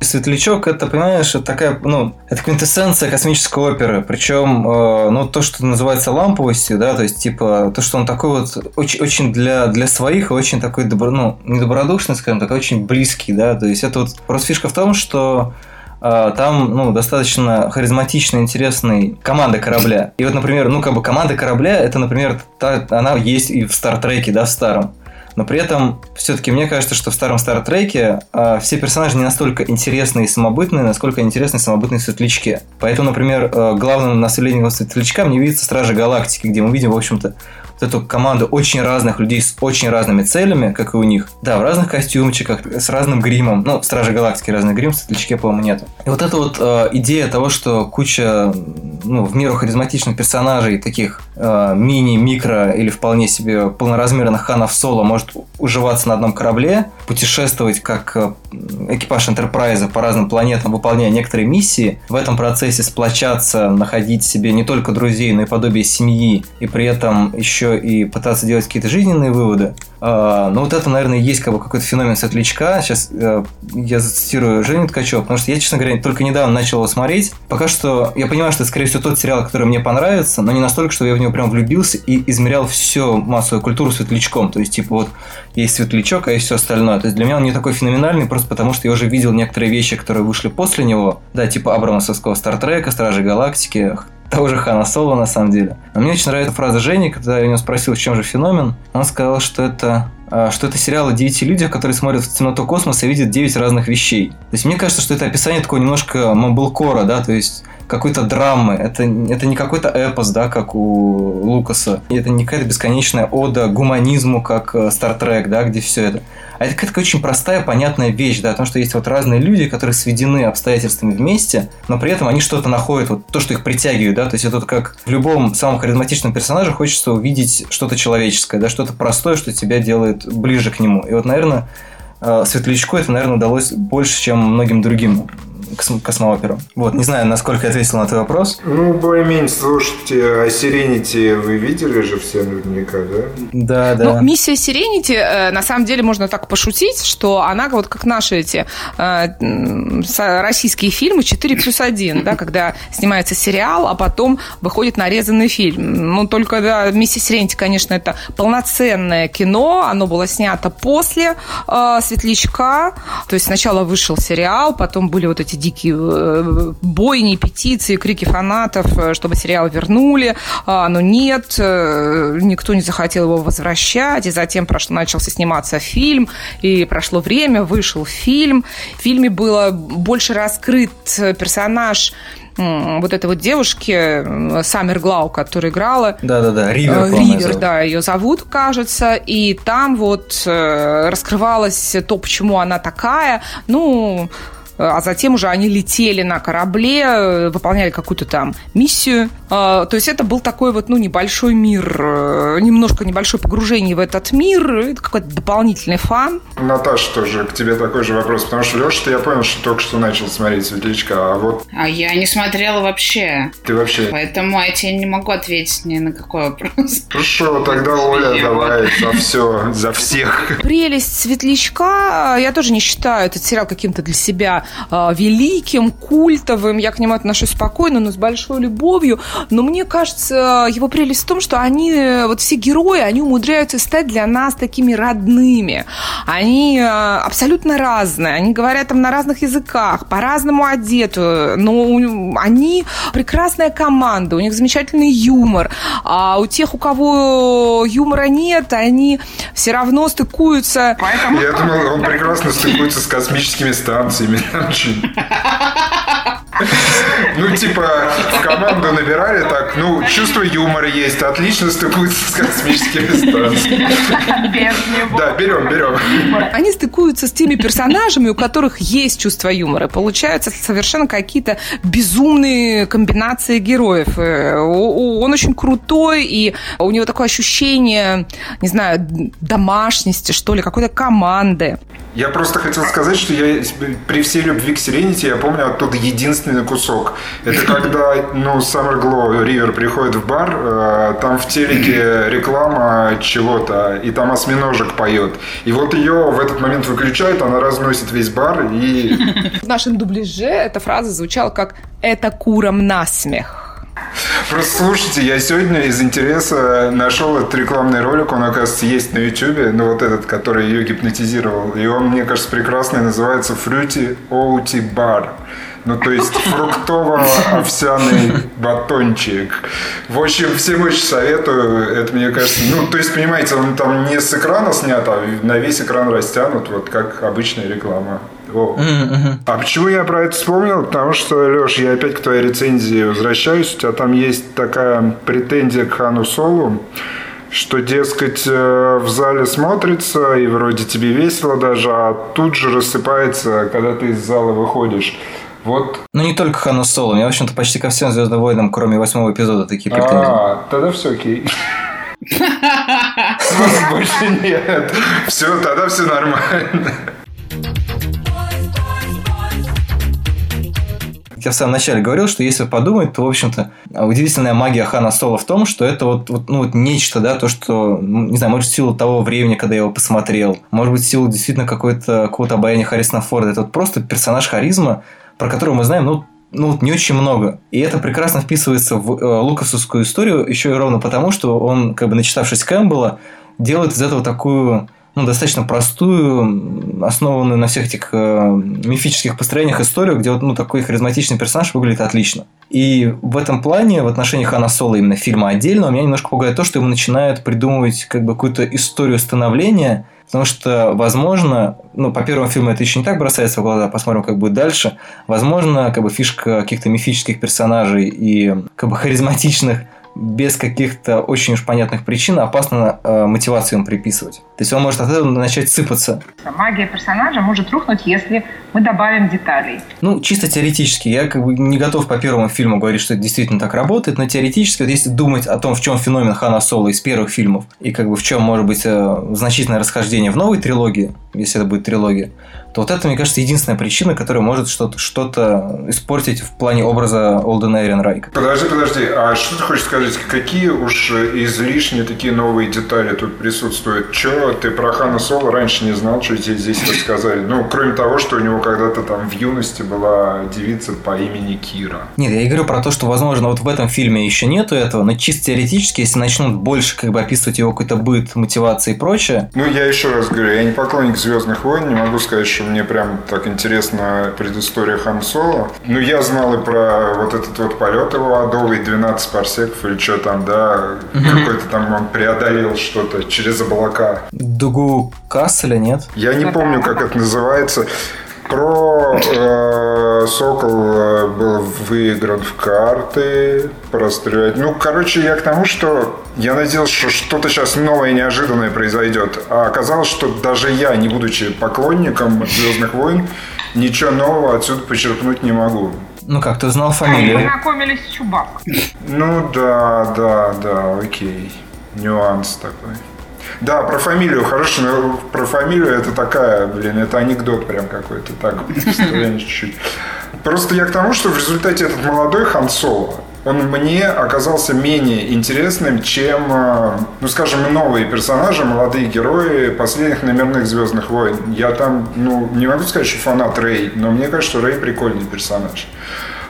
Светлячок, это, понимаешь, такая, ну, это квинтэссенция космической оперы. Причем, э, ну, то, что называется ламповостью, да, то есть, типа, то, что он такой вот очень, очень для, для своих и очень такой, добро, ну, не добродушный, скажем так, а очень близкий, да, то есть, это вот просто фишка в том, что э, там, ну, достаточно харизматичная, интересная команда корабля. И вот, например, ну, как бы команда корабля, это, например, та, она есть и в Стартреке, да, в старом. Но при этом, все-таки мне кажется, что в старом Стартреке э, все персонажи не настолько интересные и самобытные, насколько интересны самобытные светлячки. Поэтому, например, э, главным наследником светлячка мне видится Стражи Галактики, где мы видим, в общем-то, вот эту команду очень разных людей с очень разными целями, как и у них. Да, в разных костюмчиках, с разным гримом. Ну, в Страже Галактики разный грим, в Светлячке, по-моему, нет. И вот эта вот э, идея того, что куча, ну, в меру харизматичных персонажей, таких э, мини, микро или вполне себе полноразмерных ханов соло может уживаться на одном корабле, путешествовать как э, экипаж Энтерпрайза по разным планетам, выполняя некоторые миссии, в этом процессе сплочаться, находить себе не только друзей, но и подобие семьи, и при этом еще и пытаться делать какие-то жизненные выводы. А, но вот это, наверное, есть как бы какой-то феномен светлячка. Сейчас э, я зацитирую Женю Ткачева, потому что я, честно говоря, только недавно начал его смотреть. Пока что я понимаю, что это, скорее всего, тот сериал, который мне понравится, но не настолько, что я в него прям влюбился и измерял всю массовую культуру светлячком. То есть, типа, вот есть светлячок, а есть все остальное. То есть, для меня он не такой феноменальный, просто потому что я уже видел некоторые вещи, которые вышли после него. Да, типа Абрамасовского Стартрека, Стражи Галактики, того же Хана Соло, на самом деле. Но мне очень нравится фраза Жени, когда я у него спросил, в чем же феномен. Он сказал, что это а, что это сериал о девяти людях, которые смотрят в темноту космоса и видят девять разных вещей. То есть мне кажется, что это описание такого немножко мамблкора, да, то есть какой-то драмы. Это, это не какой-то эпос, да, как у Лукаса. И это не какая-то бесконечная ода гуманизму, как Стартрек, э, да, где все это. А это какая-то очень простая, понятная вещь, да, о том, что есть вот разные люди, которые сведены обстоятельствами вместе, но при этом они что-то находят, вот то, что их притягивает, да, то есть это вот как в любом самом харизматичном персонаже хочется увидеть что-то человеческое, да, что-то простое, что тебя делает ближе к нему. И вот, наверное, э, Светлячку это, наверное, удалось больше, чем многим другим космооперу. Вот, не знаю, насколько я ответил на твой вопрос. Ну, более-менее, слушайте, а Сиренити вы видели же все наверняка, да? Да, да. Ну, миссия Сиренити, э, на самом деле, можно так пошутить, что она вот как наши эти э, российские фильмы 4 плюс 1, да, когда снимается сериал, а потом выходит нарезанный фильм. Ну, только, да, миссия Сиренити, конечно, это полноценное кино, оно было снято после э, Светлячка, то есть сначала вышел сериал, потом были вот эти дикие э, бойни, петиции, крики фанатов, э, чтобы сериал вернули. А, но нет, э, никто не захотел его возвращать. И затем прошло, начался сниматься фильм, и прошло время, вышел фильм. В фильме было больше раскрыт персонаж вот этой вот девушки Саммер Глау, которая играла. Да-да-да, Ривер. Ривер, да, ее зовут, кажется. И там вот раскрывалось то, почему она такая. Ну, а затем уже они летели на корабле, выполняли какую-то там миссию. А, то есть это был такой вот, ну, небольшой мир, э, немножко небольшое погружение в этот мир, это какой-то дополнительный фан. Наташа, тоже к тебе такой же вопрос, потому что, Леша, я понял, что только что начал смотреть «Светлячка», а вот... А я не смотрела вообще. Ты вообще... Поэтому я тебе не могу ответить ни на какой вопрос. Хорошо, тогда, Оля, давай за все, за всех. Прелесть «Светлячка» я тоже не считаю этот сериал каким-то для себя э, великим, культовым. Я к нему отношусь спокойно, но с большой любовью. Но мне кажется, его прелесть в том, что они, вот все герои, они умудряются стать для нас такими родными. Они э, абсолютно разные. Они говорят там на разных языках, по-разному одеты. Но они прекрасная команда, у них замечательный юмор. А у тех, у кого юмора нет, они все равно стыкуются. Поэтому... Я думал, он прекрасно стыкуется с космическими станциями очень. Ну, типа, в команду набирали так, ну, чувство юмора есть, отлично стыкуется с космическими станциями. Да, берем, берем. Они стыкуются с теми персонажами, у которых есть чувство юмора. Получаются совершенно какие-то безумные комбинации героев. Э, он очень крутой, и у него такое ощущение, не знаю, домашности, что ли, какой-то команды. Я просто хотел сказать, что я при всей любви к Serenity, я помню оттуда единственный кусок. Это когда, ну, Summer Glow Ривер приходит в бар, э, там в телеке реклама чего-то, и там осьминожек поет. И вот ее в этот момент выключают, она разносит весь бар и... В нашем дубляже эта фраза звучала как «это курам насмех». Просто слушайте, я сегодня из интереса нашел этот рекламный ролик, он, оказывается, есть на YouTube, ну вот этот, который ее гипнотизировал. И он, мне кажется, прекрасный, называется Fruity Outy Bar. Ну, то есть фруктово-овсяный батончик. В общем, всем очень советую. Это, мне кажется, ну, то есть, понимаете, он там не с экрана снят, а на весь экран растянут, вот как обычная реклама. О. А почему я про это вспомнил? Потому что, Леш, я опять к твоей рецензии возвращаюсь. У тебя там есть такая претензия к Хану Солу, что, дескать, э, в зале смотрится, и вроде тебе весело даже, а тут же рассыпается, когда ты из зала выходишь. Вот. Ну, не только Хану Соло. У меня, в общем-то, почти ко всем Звездным войнам, кроме восьмого эпизода, такие претензии. А, тогда все окей. Больше нет. Все, тогда все нормально. Я в самом начале говорил, что если подумать, то, в общем-то, удивительная магия Хана Соло в том, что это вот, вот, ну, вот нечто, да, то, что, ну, не знаю, может, в силу того времени, когда я его посмотрел, может быть, в силу действительно какой-то какого-то обаяния Харрисона Форда. Это вот просто персонаж харизма, про которого мы знаем, ну, ну, не очень много. И это прекрасно вписывается в э, лукасовскую историю еще и ровно потому, что он, как бы начитавшись Кэмпбелла, делает из этого такую ну, достаточно простую, основанную на всех этих э, мифических построениях историю, где вот ну, такой харизматичный персонаж выглядит отлично. И в этом плане, в отношении Хана Соло именно фильма отдельно, меня немножко пугает то, что ему начинают придумывать как бы какую-то историю становления, Потому что, возможно, ну, по первому фильму это еще не так бросается в глаза, посмотрим, как будет дальше. Возможно, как бы фишка каких-то мифических персонажей и как бы харизматичных без каких-то очень уж понятных причин опасно э, мотивацию им приписывать. То есть он может от этого начать сыпаться. Магия персонажа может рухнуть, если мы добавим деталей. Ну, чисто теоретически. Я как бы не готов по первому фильму говорить, что это действительно так работает, но теоретически, вот если думать о том, в чем феномен Хана Соло из первых фильмов, и как бы в чем может быть э, значительное расхождение в новой трилогии, если это будет трилогия, то вот это, мне кажется, единственная причина, которая может что-то что испортить в плане образа Олдена Эренрайка. Подожди, подожди, а что ты хочешь сказать? Какие уж излишние такие новые детали тут присутствуют? Че, ты про Хана Соло раньше не знал, что тебе здесь рассказали? Ну, кроме того, что у него когда-то там в юности была девица по имени Кира. Нет, я и говорю про то, что, возможно, вот в этом фильме еще нету этого, но чисто теоретически, если начнут больше как бы описывать его какой-то быт, мотивации и прочее. Ну, я еще раз говорю, я не поклонник Звездных войн, не могу сказать, что мне прям так интересна предыстория Хан Соло. Ну, я знал и про вот этот вот полет его адовый, 12 парсеков или что там, да, какой-то там он преодолел что-то через облака. Дугу Касселя, нет? Я не помню, как это называется. Про э, Сокол э, был выигран в карты, прострелять. Ну, короче, я к тому, что я надеялся, что что-то сейчас новое и неожиданное произойдет. А оказалось, что даже я, не будучи поклонником Звездных войн, ничего нового отсюда почерпнуть не могу. Ну как, ты знал фамилию? Мы знакомились с Чубак. Ну да, да, да, окей. Нюанс такой. Да, про фамилию, хорошо, но про фамилию это такая, блин, это анекдот прям какой-то, так, чуть-чуть. Просто я к тому, что в результате этот молодой Хан Соло, он мне оказался менее интересным, чем, э, ну, скажем, новые персонажи, молодые герои последних номерных Звездных войн. Я там, ну, не могу сказать, что фанат Рэй, но мне кажется, что Рэй прикольный персонаж.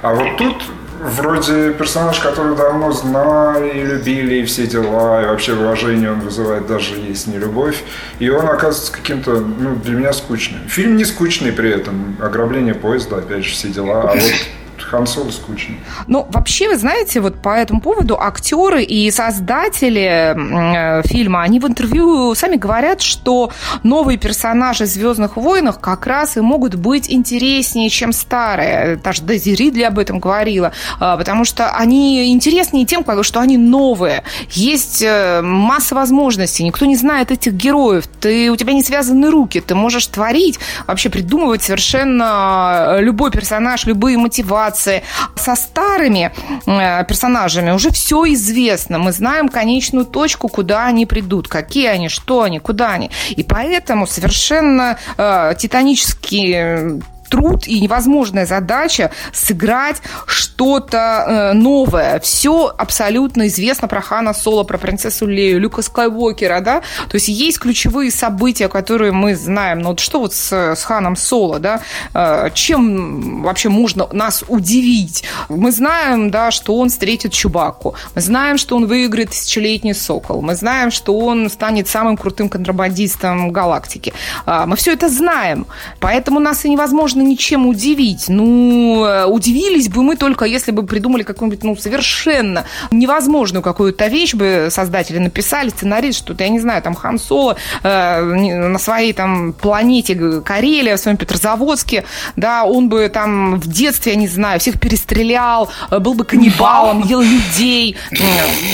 А вот тут вроде персонаж, который давно знали, любили и все дела, и вообще уважение он вызывает даже есть не любовь. И он оказывается каким-то, ну, для меня скучным. Фильм не скучный при этом. Ограбление поезда, опять же, все дела. А вот Хан скучный. Ну, вообще, вы знаете, вот по этому поводу актеры и создатели э, фильма, они в интервью сами говорят, что новые персонажи «Звездных войнах» как раз и могут быть интереснее, чем старые. Даже Дейзи Ридли об этом говорила. Э, потому что они интереснее тем, что они новые. Есть э, масса возможностей. Никто не знает этих героев. Ты, у тебя не связаны руки. Ты можешь творить, вообще придумывать совершенно любой персонаж, любые мотивации, ситуации. Со старыми э, персонажами уже все известно. Мы знаем конечную точку, куда они придут, какие они, что они, куда они. И поэтому совершенно э, титанические труд и невозможная задача сыграть что-то э, новое. Все абсолютно известно про Хана Соло, про принцессу Лею, Люка Скайуокера, да? То есть есть ключевые события, которые мы знаем. Но вот что вот с, с Ханом Соло, да? Э, чем вообще можно нас удивить? Мы знаем, да, что он встретит Чубаку. Мы знаем, что он выиграет тысячелетний сокол. Мы знаем, что он станет самым крутым контрабандистом галактики. Э, мы все это знаем. Поэтому нас и невозможно ничем удивить. Ну, э, удивились бы мы только, если бы придумали какую-нибудь, ну, совершенно невозможную какую-то вещь бы создатели написали, сценарист, что-то, я не знаю, там Хан Соло э, на своей там планете Карелия, в своем Петрозаводске, да, он бы там в детстве, я не знаю, всех перестрелял, э, был бы каннибалом, ел людей.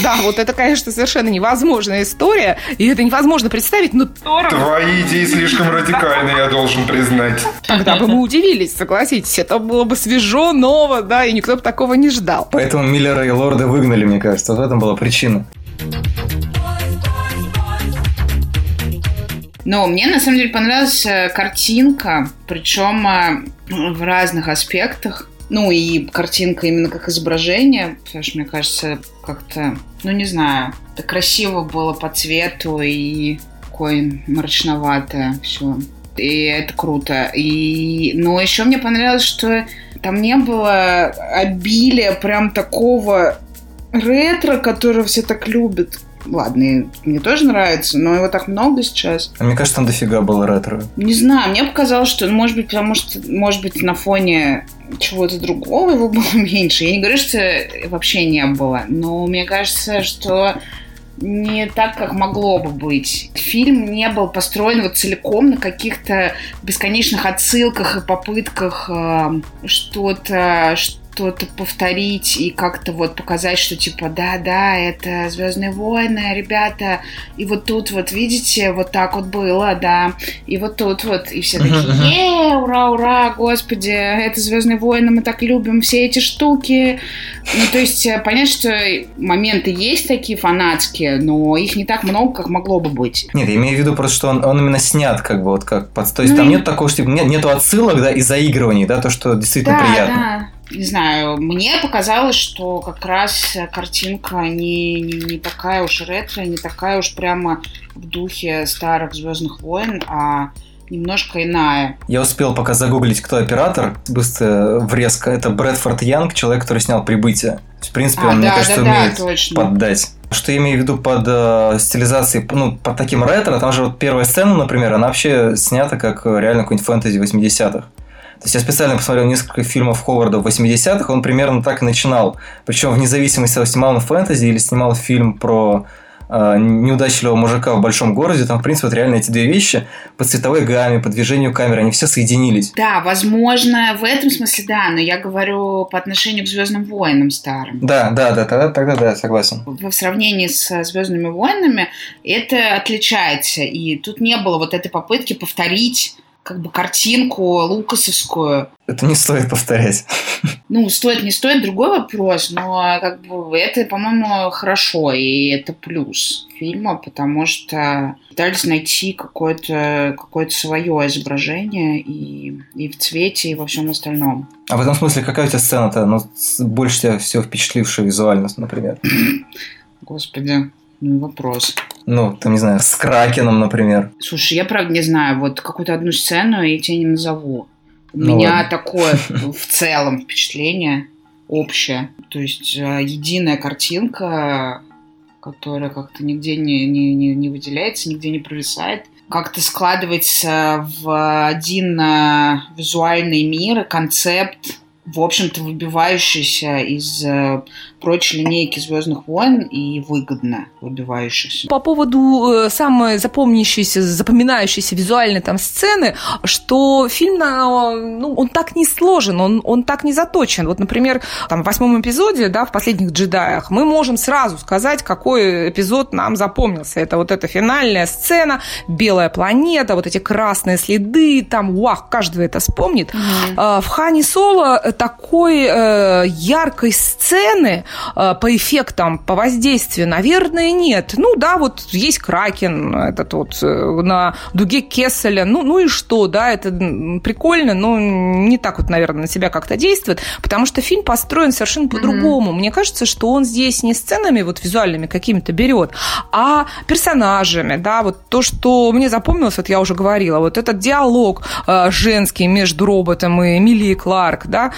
Да, вот это, конечно, совершенно невозможная история, и это невозможно представить, но... Твои идеи слишком радикальные, я должен признать. Тогда бы мы удивились, согласитесь. Это было бы свежо, ново, да, и никто бы такого не ждал. Поэтому Миллера и Лорда выгнали, мне кажется. Вот в этом была причина. Но мне на самом деле понравилась э, картинка, причем э, в разных аспектах. Ну и картинка именно как изображение, потому что мне кажется, как-то, ну не знаю, это красиво было по цвету и такое мрачноватое все. И это круто. И... Но еще мне понравилось, что там не было обилия прям такого ретро, которое все так любят. Ладно, мне тоже нравится, но его так много сейчас. А мне кажется, там дофига было ретро. Не знаю, мне показалось, что, ну, может быть, потому что, может быть, на фоне чего-то другого его было меньше. Я не говорю, что вообще не было, но мне кажется, что не так, как могло бы быть. Фильм не был построен вот целиком на каких-то бесконечных отсылках и попытках э, что-то, что-то повторить и как-то вот показать, что типа, да-да, это Звездные войны, ребята, и вот тут вот, видите, вот так вот было, да, и вот тут вот, и все такие, е, ура, ура, господи, это Звездные войны, мы так любим все эти штуки. Ну, то есть, э, понять, что моменты есть такие фанатские, но их не так много, как могло бы быть. Нет, я имею в виду просто, что он, он именно снят, как бы, вот как под... То есть, ну, там и... нет такого, что типа, нет, нету отсылок, да, и заигрываний, да, то, что действительно да, приятно. Да не знаю, мне показалось, что как раз картинка не, не, не такая уж ретро, не такая уж прямо в духе старых Звездных войн, а немножко иная. Я успел пока загуглить, кто оператор. Быстро врезка. Это Брэдфорд Янг, человек, который снял «Прибытие». В принципе, а, он, да, мне кажется, да, умеет да, точно. поддать. Что я имею в виду под э, стилизацией, ну, под таким ретро, там же вот первая сцена, например, она вообще снята как реально какой-нибудь фэнтези 80-х. То есть я специально посмотрел несколько фильмов Ховарда в 80-х, он примерно так и начинал. Причем вне зависимости, от снимал на фэнтези или снимал фильм про э, неудачливого мужика в большом городе, там, в принципе, вот реально эти две вещи по цветовой гамме, по движению камеры, они все соединились. Да, возможно, в этом смысле да, но я говорю по отношению к Звездным войнам старым. Да, да, да, тогда, тогда да, согласен. В сравнении с Звездными войнами это отличается, и тут не было вот этой попытки повторить как бы картинку лукасовскую. Это не стоит повторять. Ну, стоит, не стоит, другой вопрос, но как бы это, по-моему, хорошо, и это плюс фильма, потому что пытались найти какое-то какое свое изображение и, и в цвете, и во всем остальном. А в этом смысле какая у тебя сцена-то ну, больше тебя всего впечатлившая визуально, например? Господи, ну, вопрос. Ну, там, не знаю, с Кракеном, например. Слушай, я правда не знаю, вот какую-то одну сцену я тебе не назову. У ну, меня ладно. такое в целом впечатление общее. То есть э, единая картинка, которая как-то нигде не, не, не, не выделяется, нигде не провисает, как-то складывается в один э, визуальный мир, концепт, в общем-то, выбивающийся из э, прочей линейки Звездных войн и выгодно выбивающихся. По поводу э, самой запомняющейся, запоминающейся визуальной там сцены, что фильм, ну, он так не сложен, он, он так не заточен. Вот, например, там в восьмом эпизоде, да, в последних джедаях, мы можем сразу сказать, какой эпизод нам запомнился. Это вот эта финальная сцена, белая планета, вот эти красные следы, там, вах, каждый это вспомнит. Mm-hmm. В Хане Соло такой э, яркой сцены э, по эффектам, по воздействию, наверное, нет. Ну да, вот есть Кракен, этот вот э, на дуге Кесселя, ну, ну и что, да, это прикольно, но не так вот, наверное, на себя как-то действует, потому что фильм построен совершенно по-другому. Mm-hmm. Мне кажется, что он здесь не сценами вот визуальными какими-то берет, а персонажами, да, вот то, что мне запомнилось, вот я уже говорила, вот этот диалог э, женский между роботом и Эмилией Кларк, да,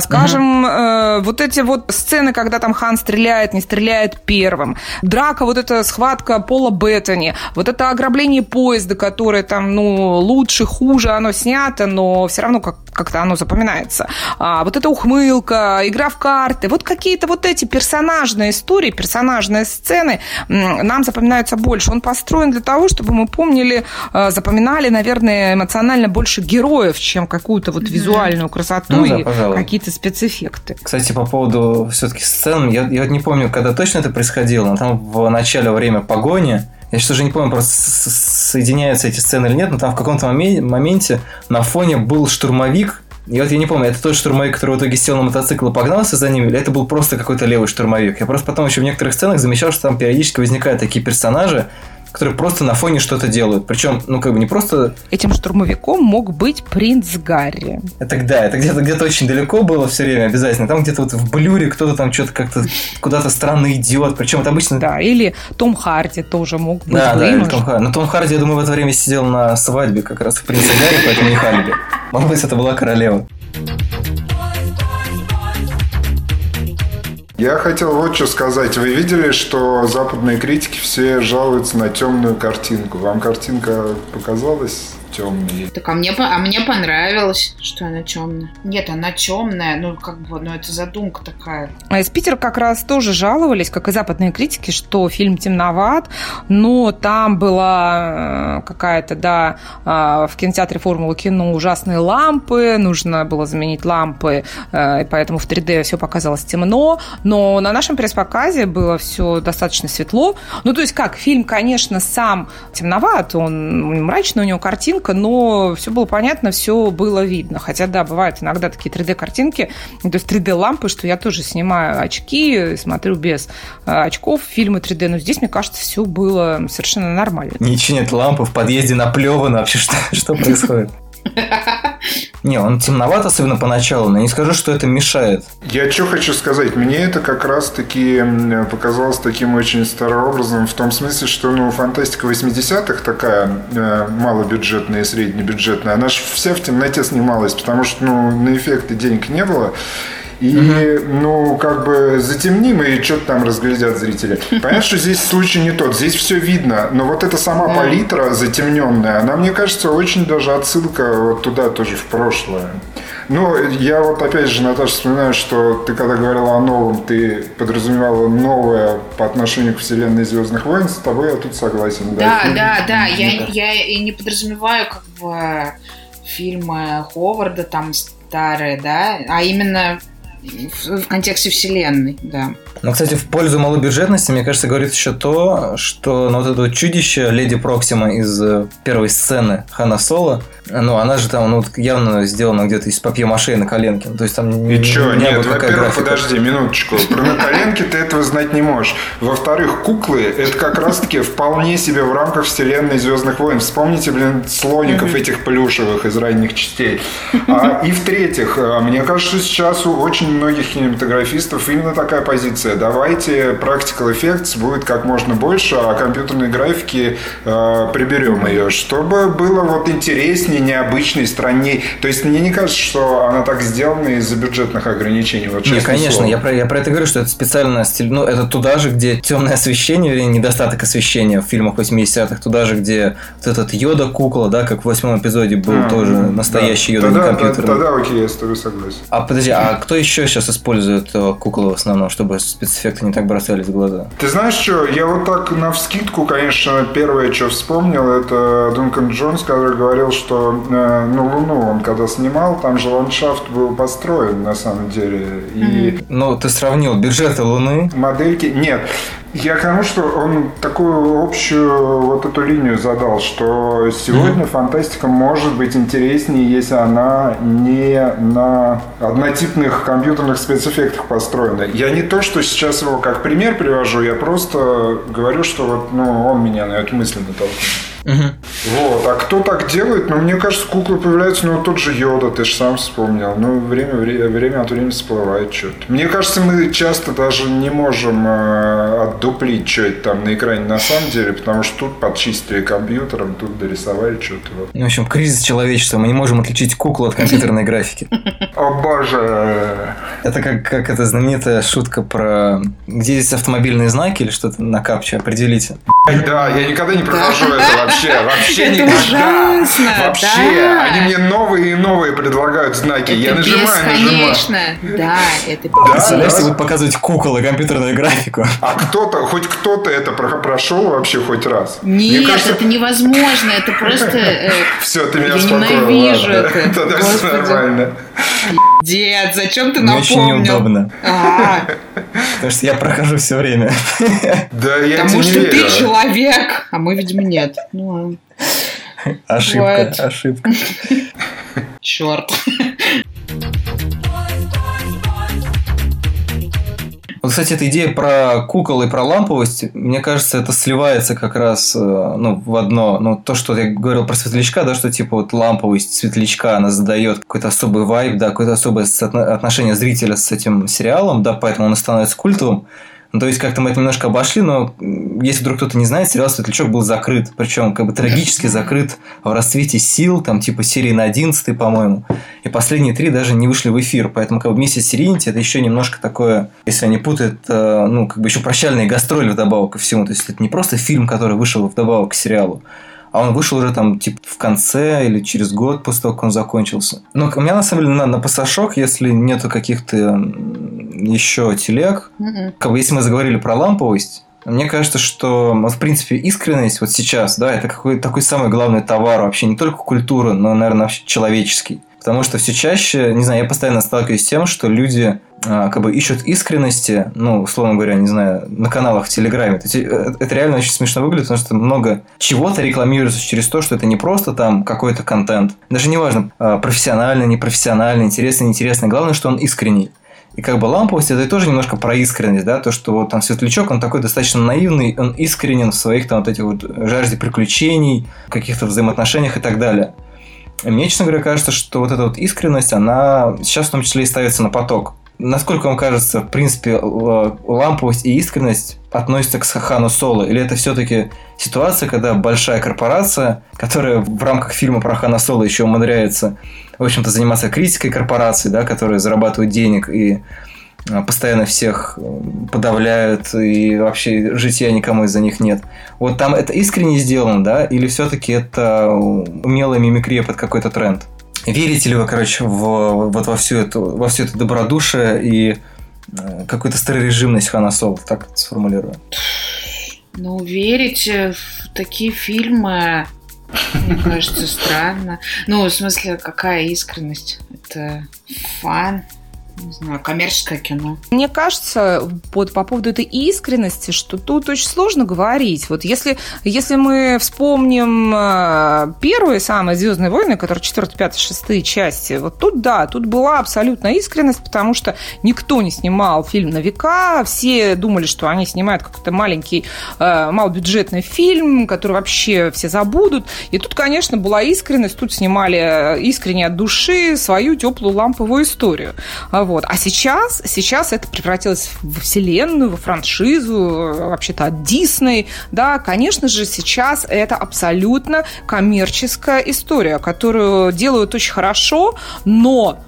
скажем, mm-hmm. вот эти вот сцены, когда там Хан стреляет, не стреляет первым. Драка, вот эта схватка Пола Беттани. Вот это ограбление поезда, которое там, ну, лучше, хуже оно снято, но все равно как как-то оно запоминается. А, вот эта ухмылка, игра в карты, вот какие-то вот эти персонажные истории, персонажные сцены нам запоминаются больше. Он построен для того, чтобы мы помнили, а, запоминали, наверное, эмоционально больше героев, чем какую-то вот визуальную красоту ну, и да, какие-то спецэффекты. Кстати, по поводу все-таки сцен, я, я не помню, когда точно это происходило, но там в начале время погони я сейчас уже не помню, просто соединяются эти сцены или нет, но там в каком-то моменте на фоне был штурмовик, и вот я не помню, это тот штурмовик, который в итоге сел на мотоцикл и погнался за ним, или это был просто какой-то левый штурмовик. Я просто потом еще в некоторых сценах замечал, что там периодически возникают такие персонажи, которые просто на фоне что-то делают. Причем, ну, как бы не просто... Этим штурмовиком мог быть принц Гарри. Это да, это где-то где очень далеко было все время обязательно. Там где-то вот в блюре кто-то там что-то как-то куда-то странно идет. Причем это обычно... Да, или Том Харди тоже мог быть. Да, да, или Том Харди. Но Том Харди, я думаю, в это время сидел на свадьбе как раз в принце Гарри, поэтому не Харди. Может быть, это была королева. Я хотел вот что сказать. Вы видели, что западные критики все жалуются на темную картинку? Вам картинка показалась темные. Так а мне, а мне понравилось, что она темная. Нет, она темная, ну как бы, ну это задумка такая. А из Питера как раз тоже жаловались, как и западные критики, что фильм темноват, но там была э, какая-то, да, а, в кинотеатре Формула кино ужасные лампы, нужно было заменить лампы, э, и поэтому в 3D все показалось темно, но на нашем пресс-показе было все достаточно светло. Ну, то есть как, фильм, конечно, сам темноват, он мрачный, у него картинка, картинка, но все было понятно, все было видно. Хотя, да, бывают иногда такие 3D-картинки, то есть 3D-лампы, что я тоже снимаю очки, смотрю без э, очков фильмы 3D, но здесь, мне кажется, все было совершенно нормально. Ничего нет, лампы в подъезде наплевано, вообще что, что происходит? Не, он темноват, особенно поначалу, но не скажу, что это мешает. Я что хочу сказать, мне это как раз-таки показалось таким очень старообразным в том смысле, что ну, фантастика 80-х такая э, малобюджетная и среднебюджетная, она же вся в темноте снималась, потому что ну, на эффекты денег не было. И, угу. ну, как бы затемним, и что-то там разглядят зрители. Понятно, что здесь случай не тот. Здесь все видно. Но вот эта сама палитра затемненная, она, мне кажется, очень даже отсылка вот туда тоже, в прошлое. Ну, я вот опять же, Наташа, вспоминаю, что ты когда говорила о новом, ты подразумевала новое по отношению к вселенной Звездных войн, с тобой я тут согласен. Да, да, да, да. Я, я и не подразумеваю как бы фильмы Ховарда там старые, да, а именно в, контексте вселенной, да. Ну, кстати, в пользу малобюджетности, мне кажется, говорит еще то, что ну, вот это вот чудище Леди Проксима из э, первой сцены Хана Соло, ну, она же там ну, явно сделана где-то из папье-маше на коленке. Ну, то есть там И не, что? Не Нет, во-первых, подожди, минуточку. Про на коленке ты этого знать не можешь. Во-вторых, куклы – это как раз-таки вполне себе в рамках вселенной Звездных войн. Вспомните, блин, слоников этих плюшевых из ранних частей. А, и в-третьих, э, мне кажется, сейчас у очень многих кинематографистов именно такая позиция. Давайте practical effects будет как можно больше, а компьютерной графики э, приберем ее, чтобы было вот интереснее необычной, странней. То есть мне не кажется, что она так сделана из-за бюджетных ограничений. Вот, не, конечно, я про, я про это говорю, что это специально стиль, ну, это туда же, где темное освещение, или недостаток освещения в фильмах 80-х, туда же, где вот этот Йода кукла, да, как в восьмом эпизоде был а, тоже настоящий да. Йода, тогда, не компьютер. Тогда, тогда окей, я с тобой согласен. А подожди, а кто еще сейчас использует э, куклы в основном, чтобы спецэффекты не так бросались в глаза? Ты знаешь что, я вот так на вскидку, конечно, первое, что вспомнил, это Дункан Джонс, который говорил, что э, ну, Луну он когда снимал, там же ландшафт был построен на самом деле. И... Mm-hmm. Ну, ты сравнил бюджеты Луны? Модельки. Нет. Я к тому, что он такую общую вот эту линию задал, что сегодня mm-hmm. фантастика может быть интереснее, если она не на однотипных компьютерных спецэффектах построена. Я не то, что сейчас его как пример привожу, я просто говорю, что вот, ну, он меня на эту мысль натолкнул. Вот, а кто так делает? Ну, мне кажется, куклы появляются, ну, тот же Йода, ты же сам вспомнил. Ну, время, время, время от времени всплывает что-то. Мне кажется, мы часто даже не можем э, отдуплить, что это там на экране на самом деле, потому что тут подчистили компьютером, тут дорисовали что-то. Вот. Ну, в общем, кризис человечества. Мы не можем отличить куклу от компьютерной графики. О боже! Это как, как эта знаменитая шутка про... Где здесь автомобильные знаки или что-то на капче? Определите. Да, я никогда не прохожу это вообще. Вообще Это никогда. ужасно, Вообще. да. Они мне новые и новые предлагают знаки. Я Это нажимаю, нажимаю. бесконечно. Да, это Представляете, да. будут показывать кукол и компьютерную графику. А кто-то, хоть кто-то это про- прошел вообще хоть раз? Нет, Мне кажется, это невозможно. Это просто... э, все, ты меня Я успокоил. ненавижу это. Тогда все нормально. Дед, зачем ты Мне очень напомнил? неудобно. А, Потому что я прохожу все время. Да, я потому что ты человек, а мы, видимо, нет. Ну, ладно. Ошибка, ошибка. черт. Вот, кстати, эта идея про кукол и про ламповость, мне кажется, это сливается как раз э, ну, в одно. Ну, то, что я говорил про светлячка, да, что типа вот ламповость светлячка, она задает какой-то особый вайб, да, какое-то особое отношение зрителя с этим сериалом, да, поэтому он становится культовым. Ну, то есть, как-то мы это немножко обошли, но если вдруг кто-то не знает, сериал «Светлячок» был закрыт. Причем, как бы, трагически закрыт в расцвете сил, там, типа, серии на 11 по-моему. И последние три даже не вышли в эфир. Поэтому, как бы, вместе с Сиринити это еще немножко такое, если они путают, э, ну, как бы, еще прощальные гастроли вдобавок ко всему. То есть, это не просто фильм, который вышел вдобавок к сериалу, а он вышел уже там, типа, в конце или через год после того, как он закончился. Но у меня, на самом деле, на, на пассажок, если нету каких-то еще телег, Мгм. как бы если мы заговорили про ламповость, мне кажется, что, вот, в принципе, искренность вот сейчас, да, это какой такой самый главный товар вообще не только культуры, но, наверное, вообще человеческий. Потому что все чаще, не знаю, я постоянно сталкиваюсь с тем, что люди как бы ищут искренности, ну, условно говоря, не знаю, на каналах в Телеграме. То есть, э, это реально очень смешно выглядит, потому что много чего-то рекламируется через то, что это не просто там какой-то контент. Даже неважно, а, профессиональный, непрофессиональный, интересный, неинтересный. Главное, что он искренний. И как бы ламповость это тоже немножко про искренность, да, то, что вот там Светлячок, он такой достаточно наивный, он искренен в своих там вот этих вот жажде приключений, каких-то взаимоотношениях и так далее. И мне, честно говоря, кажется, что вот эта вот искренность, она сейчас в том числе и ставится на поток. Насколько вам кажется, в принципе, л- ламповость и искренность относятся к Хану Соло? Или это все-таки ситуация, когда большая корпорация, которая в рамках фильма про Хана Соло еще умудряется, в общем-то, заниматься критикой корпораций, да, которые зарабатывают денег и а, постоянно всех э, подавляют, и вообще жития никому из-за них нет. Вот там это искренне сделано, да, или все-таки это умелая мимикрия под какой-то тренд? Верите ли вы, короче, в, вот во всю эту, во всю эту добродушие и э, какую-то старорежимность Хана Соло, так сформулирую? Ну, верить э, в такие фильмы, мне кажется, странно. Ну, в смысле, какая искренность? Это фан, не знаю, коммерческое кино. Мне кажется, вот по поводу этой искренности, что тут очень сложно говорить. Вот если, если мы вспомним э, первые самые «Звездные войны», которые 4, 5, 6 части, вот тут да, тут была абсолютная искренность, потому что никто не снимал фильм на века, все думали, что они снимают какой-то маленький, э, малобюджетный фильм, который вообще все забудут. И тут, конечно, была искренность, тут снимали э, искренне от души свою теплую ламповую историю. Вот. А сейчас, сейчас это превратилось в вселенную, во франшизу, э, вообще-то от Дисней. Да, конечно же, сейчас это абсолютно коммерческая история, которую делают очень хорошо, но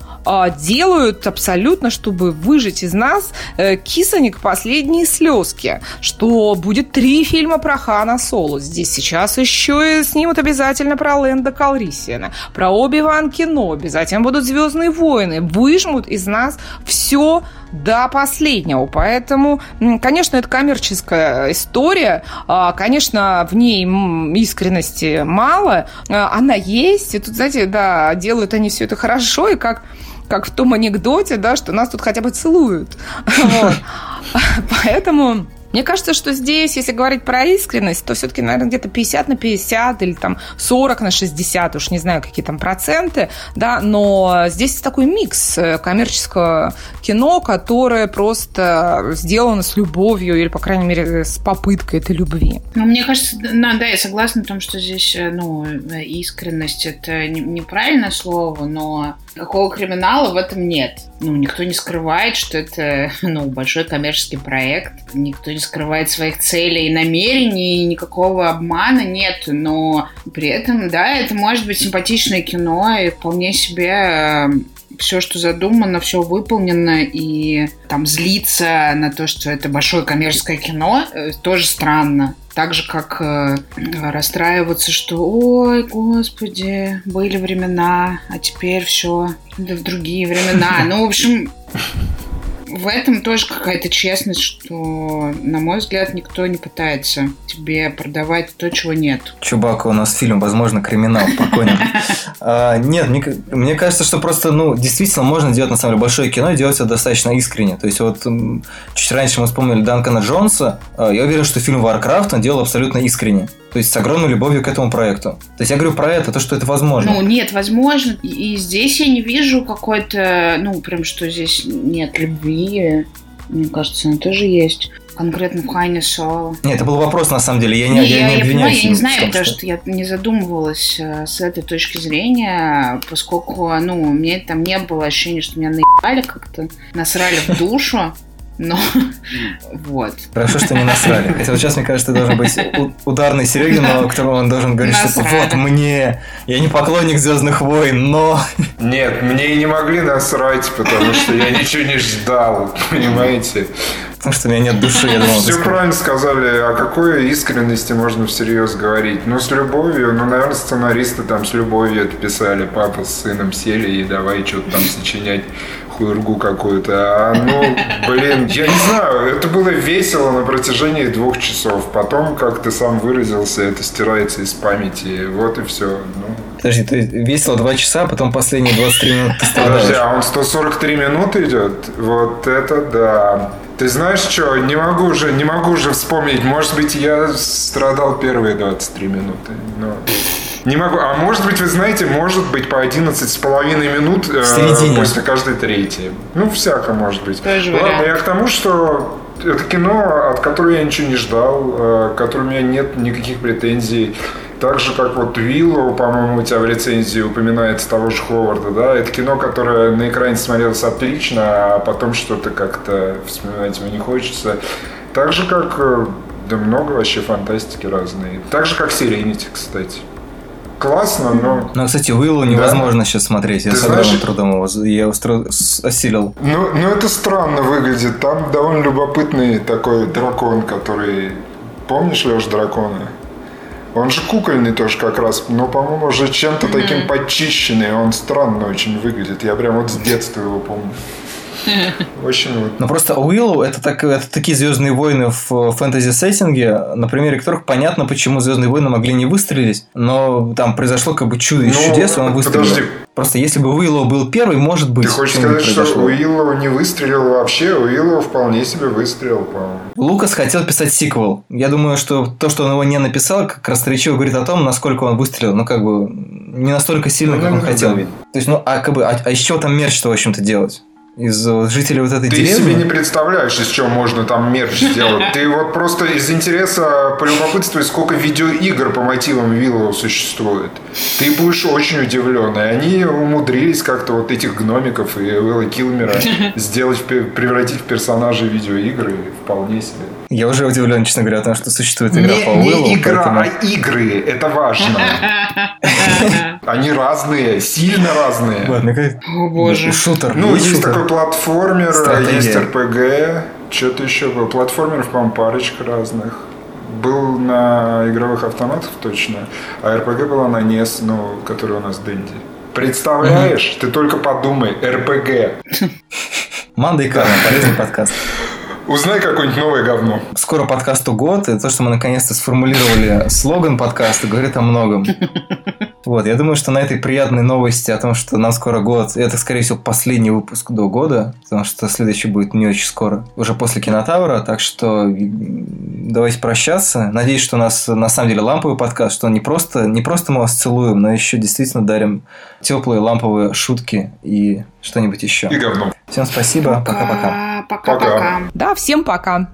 делают абсолютно, чтобы выжить из нас э, кисаник последние слезки, что будет три фильма про Хана Соло. Здесь сейчас еще и снимут обязательно про Лэнда Калрисиана, про Оби-Ван Кеноби, затем будут «Звездные войны», выжмут из нас все до последнего. Поэтому, конечно, это коммерческая история. А, Конечно, в ней искренности мало. А, Она есть. И тут, знаете, да, делают они все это хорошо. И как как в том анекдоте, да, что нас тут хотя бы целуют. Поэтому Мне кажется, что здесь, если говорить про искренность, то все-таки, наверное, где-то 50 на 50 или там 40 на 60, уж не знаю, какие там проценты, да, но здесь такой микс э, коммерческого кино, которое просто сделано с любовью или, по крайней мере, с попыткой этой любви. Ну, мне кажется, да, я согласна в том, что здесь, э, ну, э, искренность – это неправильное слово, но какого криминала в этом нет. Ну, никто не скрывает, что это, ну, большой коммерческий проект. Никто не скрывает своих целей и намерений, никакого обмана нет. Но при этом, да, это может быть симпатичное кино и вполне себе э, все, что задумано, все выполнено, и там злиться на то, что это большое коммерческое кино, э, тоже странно. Так же, как э, расстраиваться, что «Ой, господи, были времена, а теперь все в другие времена». Ну, в общем, в этом тоже какая-то честность, что, на мой взгляд, никто не пытается тебе продавать то, чего нет. Чубака у нас фильм, возможно, криминал покойный. А, нет, мне кажется, что просто, ну, действительно можно делать, на самом деле, большое кино и делать это достаточно искренне. То есть, вот чуть раньше мы вспомнили Данкана Джонса. А, я уверен, что фильм Warcraft он делал абсолютно искренне. То есть с огромной любовью к этому проекту. То есть я говорю про это, то, что это возможно. Ну, нет, возможно. И здесь я не вижу какой-то, ну, прям, что здесь нет любви. Мне кажется, она тоже есть. Конкретно в Хайне Соло. Нет, это был вопрос, на самом деле. Я не, не я, я, не обвиняю Я не знаю, том, потому что... что я не задумывалась э, с этой точки зрения, поскольку, ну, мне там не было ощущения, что меня наебали как-то, насрали в душу. Но вот. Хорошо, что не насрали. Хотя вот сейчас, мне кажется, ты должен быть ударный Серегин, но которому он должен говорить, что вот мне, я не поклонник Звездных войн, но... Нет, мне и не могли насрать, потому что я ничего не ждал, понимаете? Потому что у меня нет души, я думал. Все правильно сказали. О какой искренности можно всерьез говорить? Ну, с любовью. Ну, наверное, сценаристы там с любовью это писали. Папа с сыном сели и давай что-то там сочинять хуйргу какую-то. А, ну, блин, я не знаю, это было весело на протяжении двух часов. Потом, как ты сам выразился, это стирается из памяти. Вот и все. Ну. Подожди, ты весело два часа, а потом последние 23 минуты ты Подожди, а он 143 минуты идет? Вот это да. Ты знаешь что, не могу уже, не могу уже вспомнить. Может быть, я страдал первые 23 минуты. Но... Не могу. А может быть, вы знаете, может быть по 11 с половиной минут э, после каждой третьей. Ну, всяко может быть. Тоже Ладно, вариант. я к тому, что это кино, от которого я ничего не ждал, э, к которому у меня нет никаких претензий. Так же, как вот Виллоу, по-моему, у тебя в рецензии упоминается того же Ховарда, да, это кино, которое на экране смотрелось отлично, а потом что-то как-то вспоминать его не хочется. Так же, как э, да много вообще фантастики разные. Так же, как Сиренити, кстати классно, но... Ну, кстати, Уиллу невозможно да. сейчас смотреть. Я Ты с огромным знаешь... трудом его я устро... осилил. Ну, ну, это странно выглядит. Там довольно любопытный такой дракон, который... Помнишь, Леш, дракона? Он же кукольный тоже как раз, но, по-моему, уже чем-то mm-hmm. таким подчищенный. Он странно очень выглядит. Я прям вот с детства его помню. Очень вот. Ну просто Уиллоу это, так, это такие Звездные войны в фэнтези-сеттинге, на примере которых понятно, почему Звездные войны могли не выстрелить, но там произошло как бы чудо из ну, чудес, он выстрелил. Подожди. Просто если бы Уиллоу был первый, может быть. Ты хочешь сказать, что Уиллоу не выстрелил вообще? Уиллоу вполне себе выстрелил, по-моему. Лукас хотел писать сиквел. Я думаю, что то, что он его не написал, как раз речиво говорит о том, насколько он выстрелил. Ну, как бы, не настолько сильно, ну, как он да, хотел. То есть, ну, а как бы, а, а чего там мерч-то, в общем-то, делать? Из жителей вот этой Ты деревни. Ты себе не представляешь, из чего можно там мерч сделать. Ты вот просто из интереса полюбопытствуй, сколько видеоигр по мотивам Виллоу существует. Ты будешь очень удивлен. И они умудрились как-то вот этих гномиков и Уилла Килмера сделать, превратить в персонажей видеоигры вполне себе. Я уже удивлен, честно говоря, о том, что существует игра не, по Уиллу. Не игра, поэтому... а игры. Это важно. Они разные, сильно разные. Ладно, как... О боже. Шутер. Ну, есть такой платформер, есть РПГ. Что-то еще было. Платформеров, по-моему, парочка разных был на игровых автоматах точно, а РПГ была на NES, ну, который у нас Дэнди. Представляешь? Ты только подумай, РПГ. Манда и Карма, полезный подкаст. Узнай какое-нибудь новое говно. Скоро подкасту год, и то, что мы наконец-то сформулировали слоган подкаста, говорит о многом. Вот, я думаю, что на этой приятной новости о том, что нам скоро год, это, скорее всего, последний выпуск до года, потому что следующий будет не очень скоро, уже после Кинотавра, так что давайте прощаться. Надеюсь, что у нас на самом деле ламповый подкаст, что не просто, не просто мы вас целуем, но еще действительно дарим теплые ламповые шутки и что-нибудь еще. И говно. Всем спасибо, пока-пока. Пока-пока. Да, всем пока.